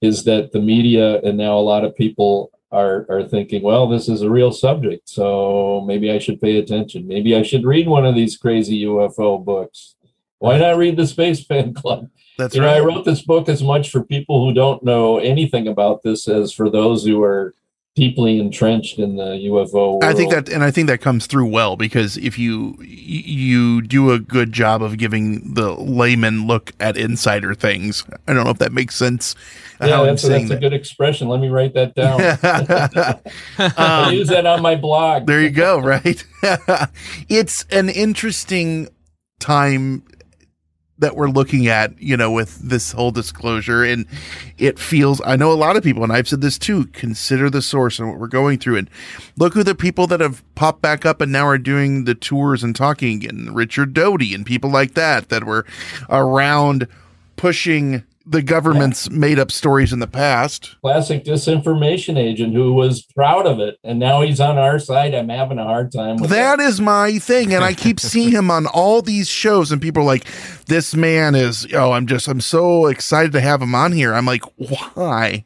is that the media and now a lot of people are are thinking, well, this is a real subject, so maybe I should pay attention. Maybe I should read one of these crazy UFO books. Why not read the Space Pen Club? That's you know, right. I wrote this book as much for people who don't know anything about this as for those who are deeply entrenched in the UFO world. I think that, and I think that comes through well because if you you do a good job of giving the layman look at insider things, I don't know if that makes sense. Yeah, that's, a, that's a good expression. Let me write that down. I Um, use that on my blog. there you go. Right. it's an interesting time that we're looking at, you know, with this whole disclosure. And it feels, I know a lot of people, and I've said this too, consider the source and what we're going through. And look who the people that have popped back up and now are doing the tours and talking again Richard Doty and people like that, that were around pushing the government's made up stories in the past. Classic disinformation agent who was proud of it, and now he's on our side. I'm having a hard time with That is my thing. And I keep seeing him on all these shows, and people are like, this man is, oh, I'm just, I'm so excited to have him on here. I'm like, why?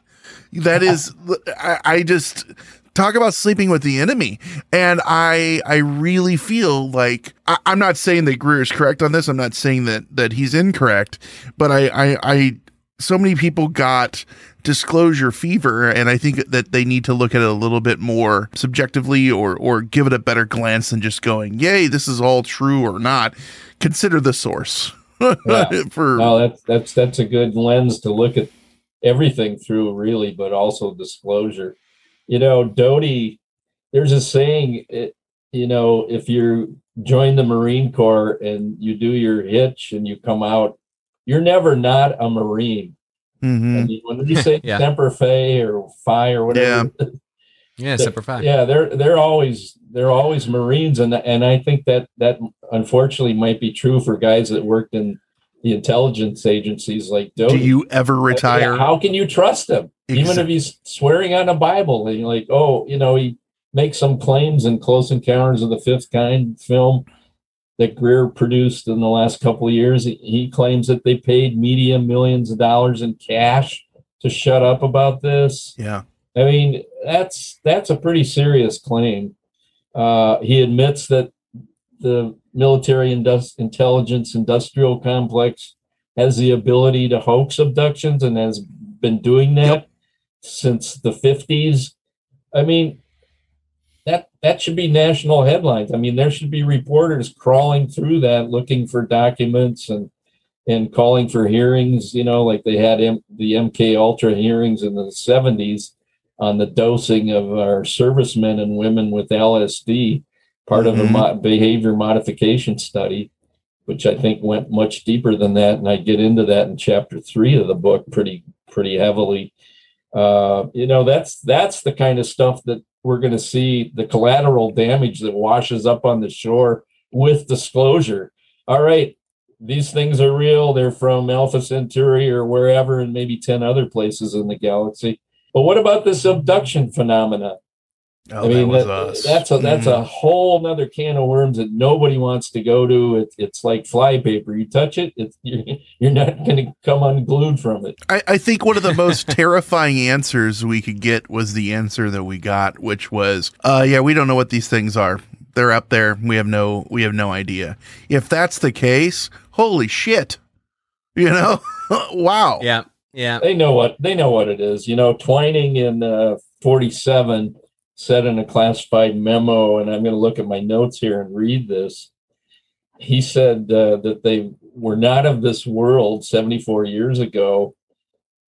That is, I, I just talk about sleeping with the enemy. And I, I really feel like, I, I'm not saying that Greer is correct on this. I'm not saying that, that he's incorrect, but I, I, I, so many people got disclosure fever and I think that they need to look at it a little bit more subjectively or or give it a better glance than just going, "Yay, this is all true or not." Consider the source. Yeah. For No, that's that's that's a good lens to look at everything through, really, but also disclosure. You know, Doty, there's a saying, it, you know, if you join the Marine Corps and you do your hitch and you come out, you're never not a Marine. I Mhm. mean, when you say Yeah. Semper Fi or Phi or whatever, Yeah, the- Semper Fi. yeah, they're they're always they're always Marines, and and I think that that unfortunately might be true for guys that worked in the intelligence agencies like do you ever Yeah, retire? how can you trust him? Even if he's swearing on a Bible and you're like, oh, you know, he makes some claims in Close Encounters of the Fifth Kind film that Greer produced in the last couple of years. He, claims that they paid media millions of dollars in cash to shut up about this. yeah. I mean, that's that's a pretty serious claim. Uh, he admits that the military intelligence industrial complex has the ability to hoax abductions and has been doing that Yep. since the 50s. I mean, that that should be national headlines. I mean, there should be reporters crawling through that looking for documents and and calling for hearings, you know, like they had M- the MK Ultra hearings in the 70s on the dosing of our servicemen and women with LSD, part of a Mhm. mo- behavior modification study, which I think went much deeper than that. And I get into that in chapter three of the book pretty pretty heavily. Uh, you know, that's that's the kind of stuff that we're going to see the collateral damage that washes up on the shore with disclosure. All right, these things are real. They're from Alpha Centauri or wherever, and maybe 10 other places in the galaxy. But what about this abduction phenomena? Oh, I mean, that was that- us. that's a that's a whole nother can of worms that nobody wants to go to. It, it's like flypaper. You touch it, it's, you're, you're not going to come unglued from it. I, I think one of the most terrifying answers we could get was the answer that we got, which was, uh, yeah, we don't know what these things are. They're up there. We have no we have no idea. If that's the case, holy shit. You know? wow. Yeah. Yeah. They know what they know what it is. You know, Twining in uh, 47 said in a classified memo, and I'm going to look at my notes here and read this. He said uh, that they were not of this world 74 years ago,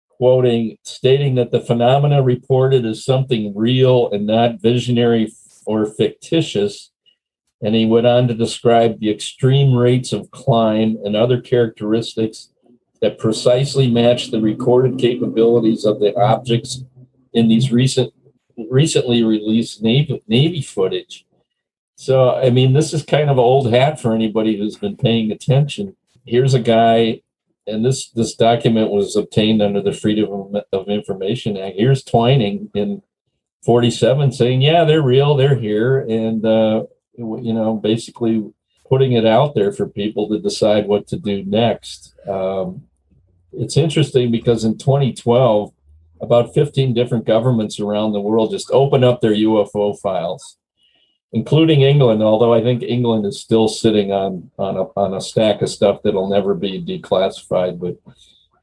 quoting, stating that the phenomena reported is something real and not visionary or fictitious. And he went on to describe the extreme rates of climb and other characteristics that precisely match the recorded capabilities of the objects in these recent recently released Navy, Navy footage. So, I mean, this is kind of old hat for anybody who's been paying attention. Here's a guy, and this this document was obtained under the Freedom of- Information Act. Here's Twining in 47 saying, "Yeah, they're real, they're here," and uh, you know, basically putting it out there for people to decide what to do next. Um, it's interesting because in 2012, about 15 different governments around the world just open up their UFO files, including England. Although I think England is still sitting on on a, on a stack of stuff that'll never be declassified. But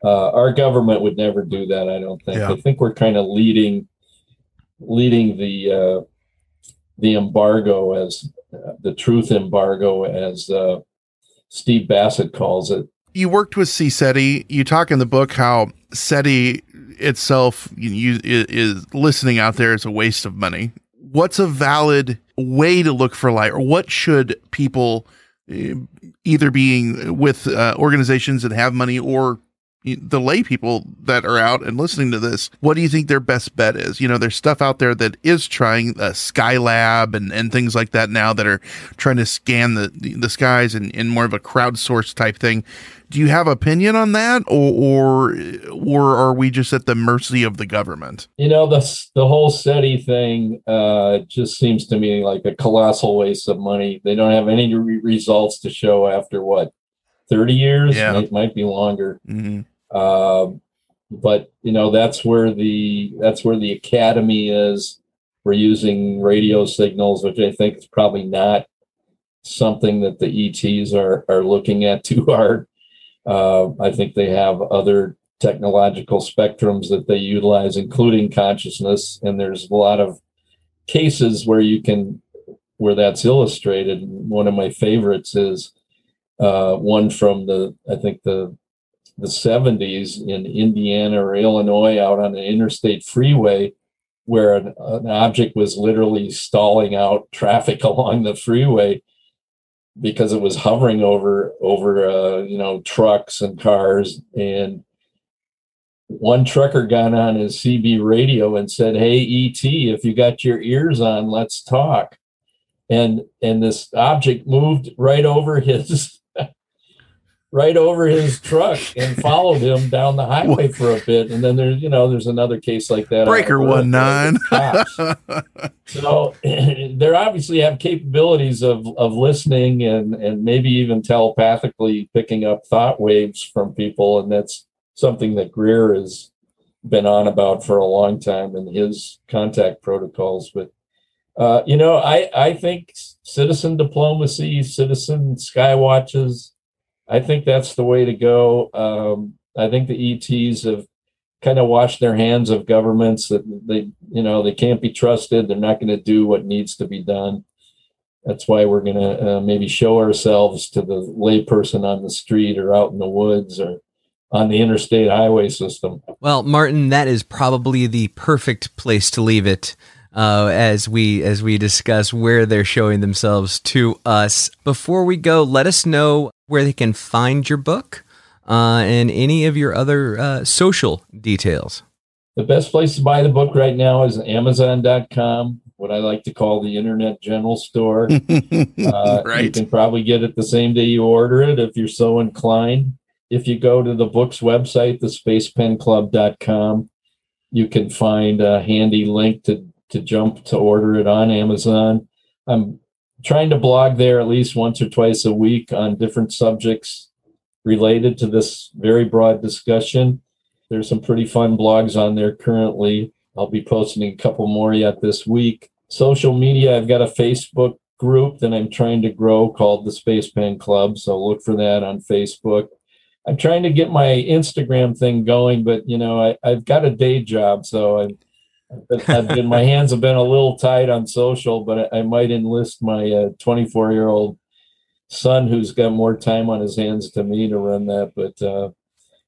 uh, our government would never do that. I don't think. Yeah. I think we're kind of leading leading the uh, the embargo as uh, the truth embargo, as uh, Steve Bassett calls it. You worked with CSETI. You talk in the book how SETI itself is listening out there is a waste of money. What's a valid way to look for light, or what should people eh, either being with uh, organizations that have money or the lay people that are out and listening to this, what do you think their best bet is? You know, there's stuff out there that is trying uh, Skylab and, and things like that now that are trying to scan the the skies and in more of a crowdsourced type thing. Do you have opinion on that, or or or are we just at the mercy of the government? You know, the the whole SETI thing uh, just seems to me like a colossal waste of money. They don't have any re- results to show after what thirty years. Yeah. It might be longer. Mm-hmm. Um, but you know, that's where the that's where the academy is. We're using radio signals, which I think is probably not something that the ETs are are looking at too hard. Uh, I think they have other technological spectrums that they utilize, including consciousness. And there's a lot of cases where you can where that's illustrated. One of my favorites is uh, one from the I think the the 70s in Indiana or Illinois out on an interstate freeway where an, an object was literally stalling out traffic along the freeway because it was hovering over over uh, you know trucks and cars and one trucker got on his CB radio and said, "Hey ET, if you got your ears on, let's talk." And and this object moved right over his right over his truck and followed him down the highway for a bit. And then there's you know there's another case like that. Breaker one nine. so they obviously have capabilities of of listening and and maybe even telepathically picking up thought waves from people, and that's something that Greer has been on about for a long time in his contact protocols. But uh, you know, I I think citizen diplomacy, citizen skywatches, I think that's the way to go. Um, I think the ETs have kind of washed their hands of governments that they you know they can't be trusted. They're not going to do what needs to be done. That's why we're going to uh, maybe show ourselves to the layperson on the street or out in the woods or on the interstate highway system. Well, Martin, that is probably the perfect place to leave it. Uh, as we as we discuss where they're showing themselves to us. Before we go, let us know where they can find your book uh, and any of your other uh, social details. The best place to buy the book right now is Amazon.com, what I like to call the Internet General Store. Uh, Right. You can probably get it the same day you order it if you're so inclined. If you go to the book's website, thespacepenclub.com, you can find a handy link to, to jump to order it on Amazon. I'm trying to blog there at least once or twice a week on different subjects related to this very broad discussion. There's some pretty fun blogs on there currently. I'll be posting a couple more yet this week. Social media, I've got a Facebook group that I'm trying to grow called the Space Pen Club. So look for that on Facebook. I'm trying to get my Instagram thing going, but you know, I, I've got a day job, so I've, I've been, my hands have been a little tight on social, but I, I might enlist my 24 year old son who's got more time on his hands to me to run that. But uh,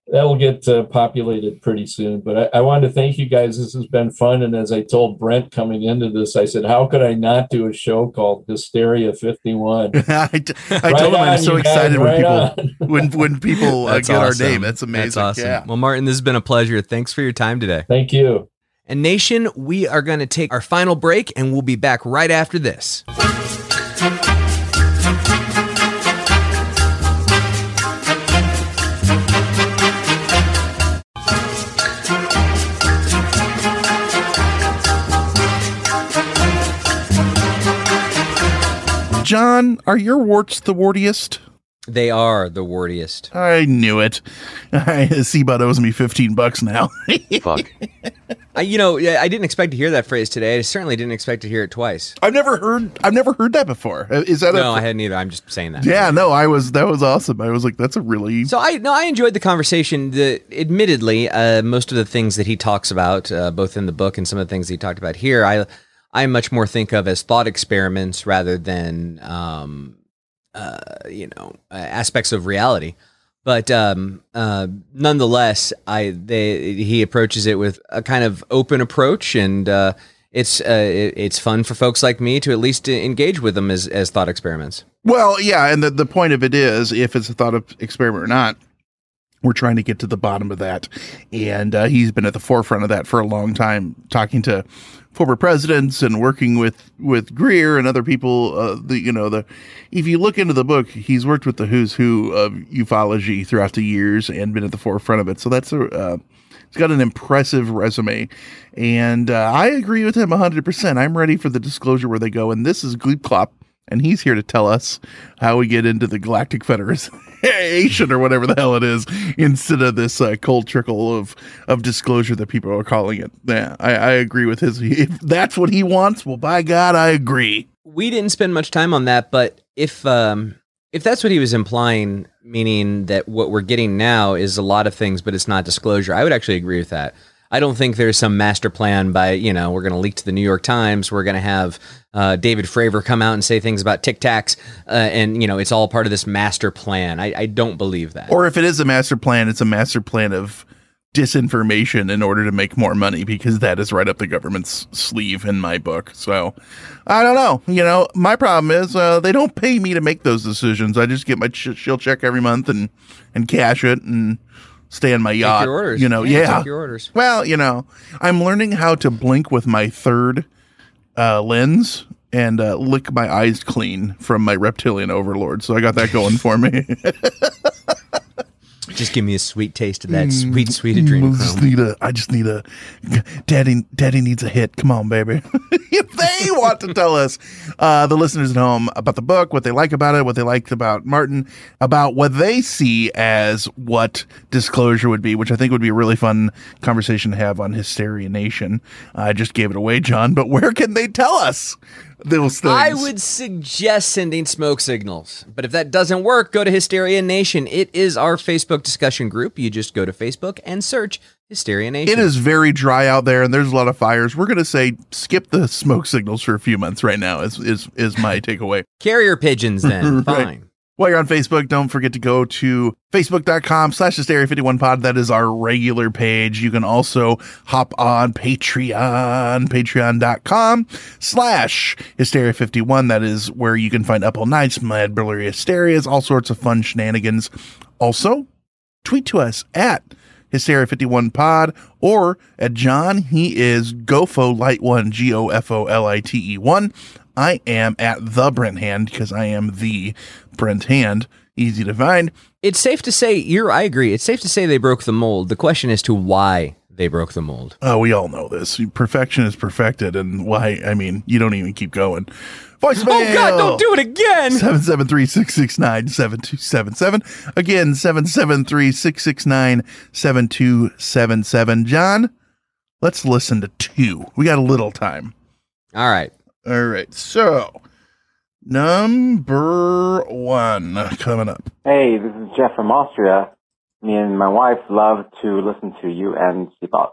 that'll get uh, populated pretty soon. But I, I wanted to thank you guys. This has been fun. And as I told Brent coming into this, I said, how could I not do a show called Hysteria 51? I, t- I Right told him I'm so you guys, excited when right people when when people uh, That's get awesome. our name. That's amazing. That's awesome. Yeah. Well, Martin, this has been a pleasure. Thanks for your time today. Thank you. And Nation, we are going to take our final break and we'll be back right after this. John, are your warts the wartiest? They are the wordiest. I knew it. I Seabud owes me fifteen bucks now. Fuck. I, you know, I didn't expect to hear that phrase today. I certainly didn't expect to hear it twice. I've never heard. I've never heard that before. Uh, Is that No, a? I hadn't either. I'm just saying that. yeah, no, I was. That was awesome. I was like, that's a really. So I no, I enjoyed the conversation. The admittedly, uh, most of the things that he talks about, uh, both in the book and some of the things he talked about here, I I much more think of as thought experiments rather than um, uh, you know uh, aspects of reality. But um, uh, nonetheless, I they he approaches it with a kind of open approach, and uh, it's uh, it, it's fun for folks like me to at least engage with them as as thought experiments. Well, yeah, and the the point of it is, if it's a thought experiment or not, we're trying to get to the bottom of that, and uh, he's been at the forefront of that for a long time, talking to former presidents and working with with Greer and other people. Uh, the you know the if you look into the book, he's worked with the who's who of ufology throughout the years and been at the forefront of it. So that's a uh, he's got an impressive resume, and uh, I agree with him hundred percent. I'm ready for the disclosure where they go, and this is Gleep Clop. And he's here to tell us how we get into the Galactic Federation or whatever the hell it is, instead of this uh, cold trickle of of disclosure that people are calling it. Yeah, I, I agree with his. If that's what he wants, well, by God, I agree. we didn't spend much time on that, but if um, If that's what he was implying, meaning that what we're getting now is a lot of things, but it's not disclosure, I would actually agree with that. I don't think there's some master plan by, you know, we're going to leak to the New York Times. We're going to have uh, David Fravor come out and say things about Tic Tacs. Uh, and, you know, it's all part of this master plan. I, I don't believe that. Or if it is a master plan, it's a master plan of disinformation in order to make more money because that is right up the government's sleeve in my book. So I don't know. You know, my problem is uh, they don't pay me to make those decisions. I just get my ch- check every month and and cash it and stay on my yacht. your orders. You know, Yeah, yeah. take your orders. Well, you know, I'm learning how to blink with my third uh, lens and uh, lick my eyes clean from my reptilian overlord. So I got that going for me. Just give me a sweet taste of that sweet, sweet adrenochrome. I just need a. I just need a. Daddy, daddy needs a hit. Come on, baby. if they want to tell us, uh, the listeners at home about the book, what they like about it, what they liked about Martin, about what they see as what disclosure would be, which I think would be a really fun conversation to have on Hysteria Nation. I just gave it away, John. But where can they tell us those things? I would suggest sending smoke signals. But if that doesn't work, go to Hysteria Nation. It is our Facebook discussion group. You just go to Facebook and search Hysteria Nation. It is very dry out there, and there's a lot of fires. We're gonna say skip the smoke signals for a few months right now. Is is is my takeaway. Carrier pigeons then. Right. While you're on Facebook, don't forget to go to facebook.com slash hysteria51pod. That is our regular page. You can also hop on Patreon, patreon.com slash hysteria51. That is where you can find Up All Nights, Mad Burlery Hysterias, all sorts of fun shenanigans. Also, tweet to us at Hysteria51pod or at John. He is Gofo Light One, G O F O L I T E 1. I am at the Brent Hand because I am the Brent Hand. Easy to find. It's safe to say, you're, I agree. It's safe to say they broke the mold. The question is to why they broke the mold. Oh, we all know this. Perfection is perfected, and why? I mean, you don't even keep going. Voicemail. Oh, God, don't do it again. 773 669 7277. Again, 773 669 7277. John, let's listen to two. We got a little time. All right. All right. So, number one coming up. Hey, this is Jeff from Austria. Me and my wife love to listen to you and Seatbelt.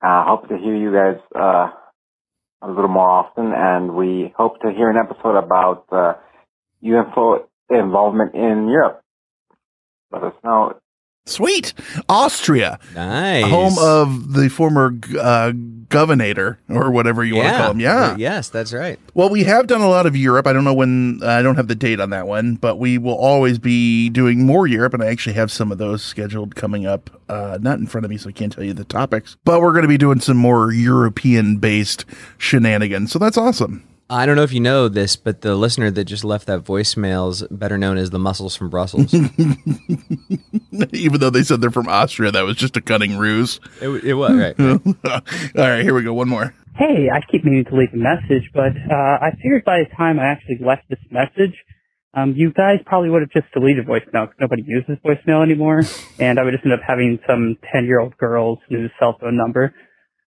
I hope to hear you guys uh, a little more often, and we hope to hear an episode about uh, UFO involvement in Europe. Let us know. Sweet. Austria. Nice. Home of the former uh, governor or whatever you want to call him. Yeah. Yes, that's right. Well, we have done a lot of Europe. I don't know when, I don't have the date on that one, but we will always be doing more Europe. And I actually have some of those scheduled coming up, uh, not in front of me, so I can't tell you the topics, but we're going to be doing some more European based shenanigans. So that's awesome. I don't know if you know this, but the listener that just left that voicemail is better known as the muscles from Brussels. Even though they said they're from Austria, that was just a cunning ruse. It, it was, right. All right, here we go. One more. Hey, I keep meaning to leave a message, but uh, I figured by the time I actually left this message, um, you guys probably would have just deleted voicemail because nobody uses voicemail anymore, and I would just end up having some ten-year-old girl's new cell phone number.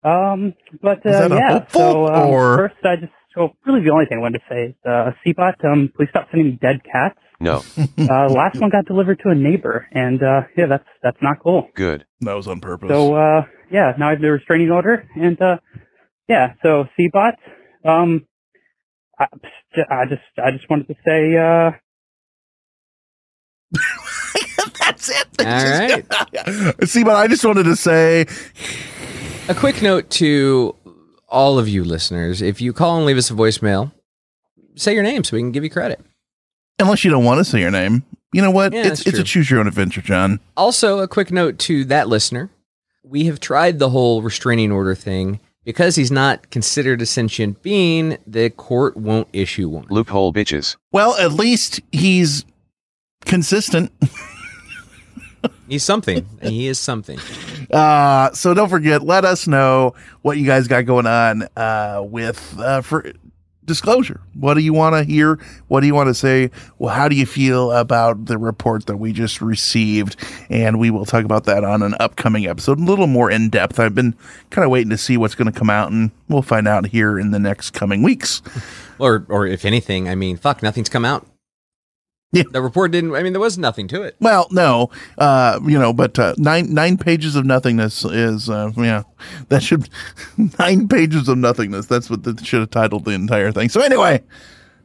Um, but Is uh, that yeah, hopeful so um, or- first I just so really the only thing I wanted to say is uh, Seabot, um, please stop sending me dead cats. No. Uh, last one got delivered to a neighbor, and uh, yeah, that's that's not cool. Good. That was on purpose. So uh yeah, now I have the restraining order and uh yeah, so Cbot, um I, I just I just wanted to say uh That's it. All right. See, but I just wanted to say A quick note to all of you listeners if you call and leave us a voicemail, say your name so we can give you credit. unless you don't want to say your name, you know what? Yeah, it's that's it's a choose your own adventure, John. Also, a quick note to that listener we have tried the whole restraining order thing. Because he's not considered a sentient being, the court won't issue one. Loophole bitches. Well, at least he's consistent. He's something. he is something. Uh, so don't forget, let us know what you guys got going on uh, with uh, for disclosure. What do you want to hear? What do you want to say? Well, how do you feel about the report that we just received? And we will talk about that on an upcoming episode, a little more in depth. I've been kind of waiting to see what's going to come out, and we'll find out here in the next coming weeks. Or, or if anything, I mean, fuck, nothing's come out. The report didn't. I mean, there was nothing to it. Well, no, uh, you know, but uh, nine nine pages of nothingness is, uh, yeah, that should nine pages of nothingness. That's what that should have titled the entire thing. So anyway,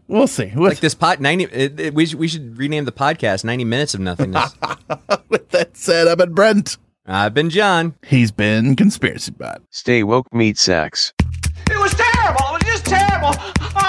we'll see. What- Like this pot ninety. It, it- we should, we should rename the podcast "Ninety Minutes of Nothingness." With that said, I've been Brent. I've been John. He's been conspiracy bot. Stay woke, meat sacks. It was terrible. It was just terrible. I'll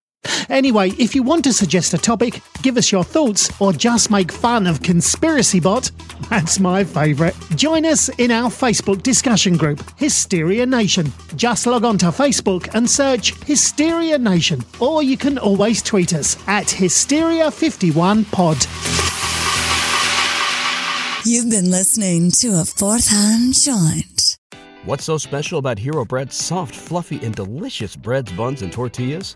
Anyway, if you want to suggest a topic, give us your thoughts, or just make fun of Conspiracy Bot, that's my favourite. Join us in our Facebook discussion group, Hysteria Nation. Just log on to Facebook and search Hysteria Nation, or you can always tweet us at Hysteria51pod. You've been listening to a fourth hand joint. What's so special about Hero Bread's soft, fluffy, and delicious breads, buns, and tortillas?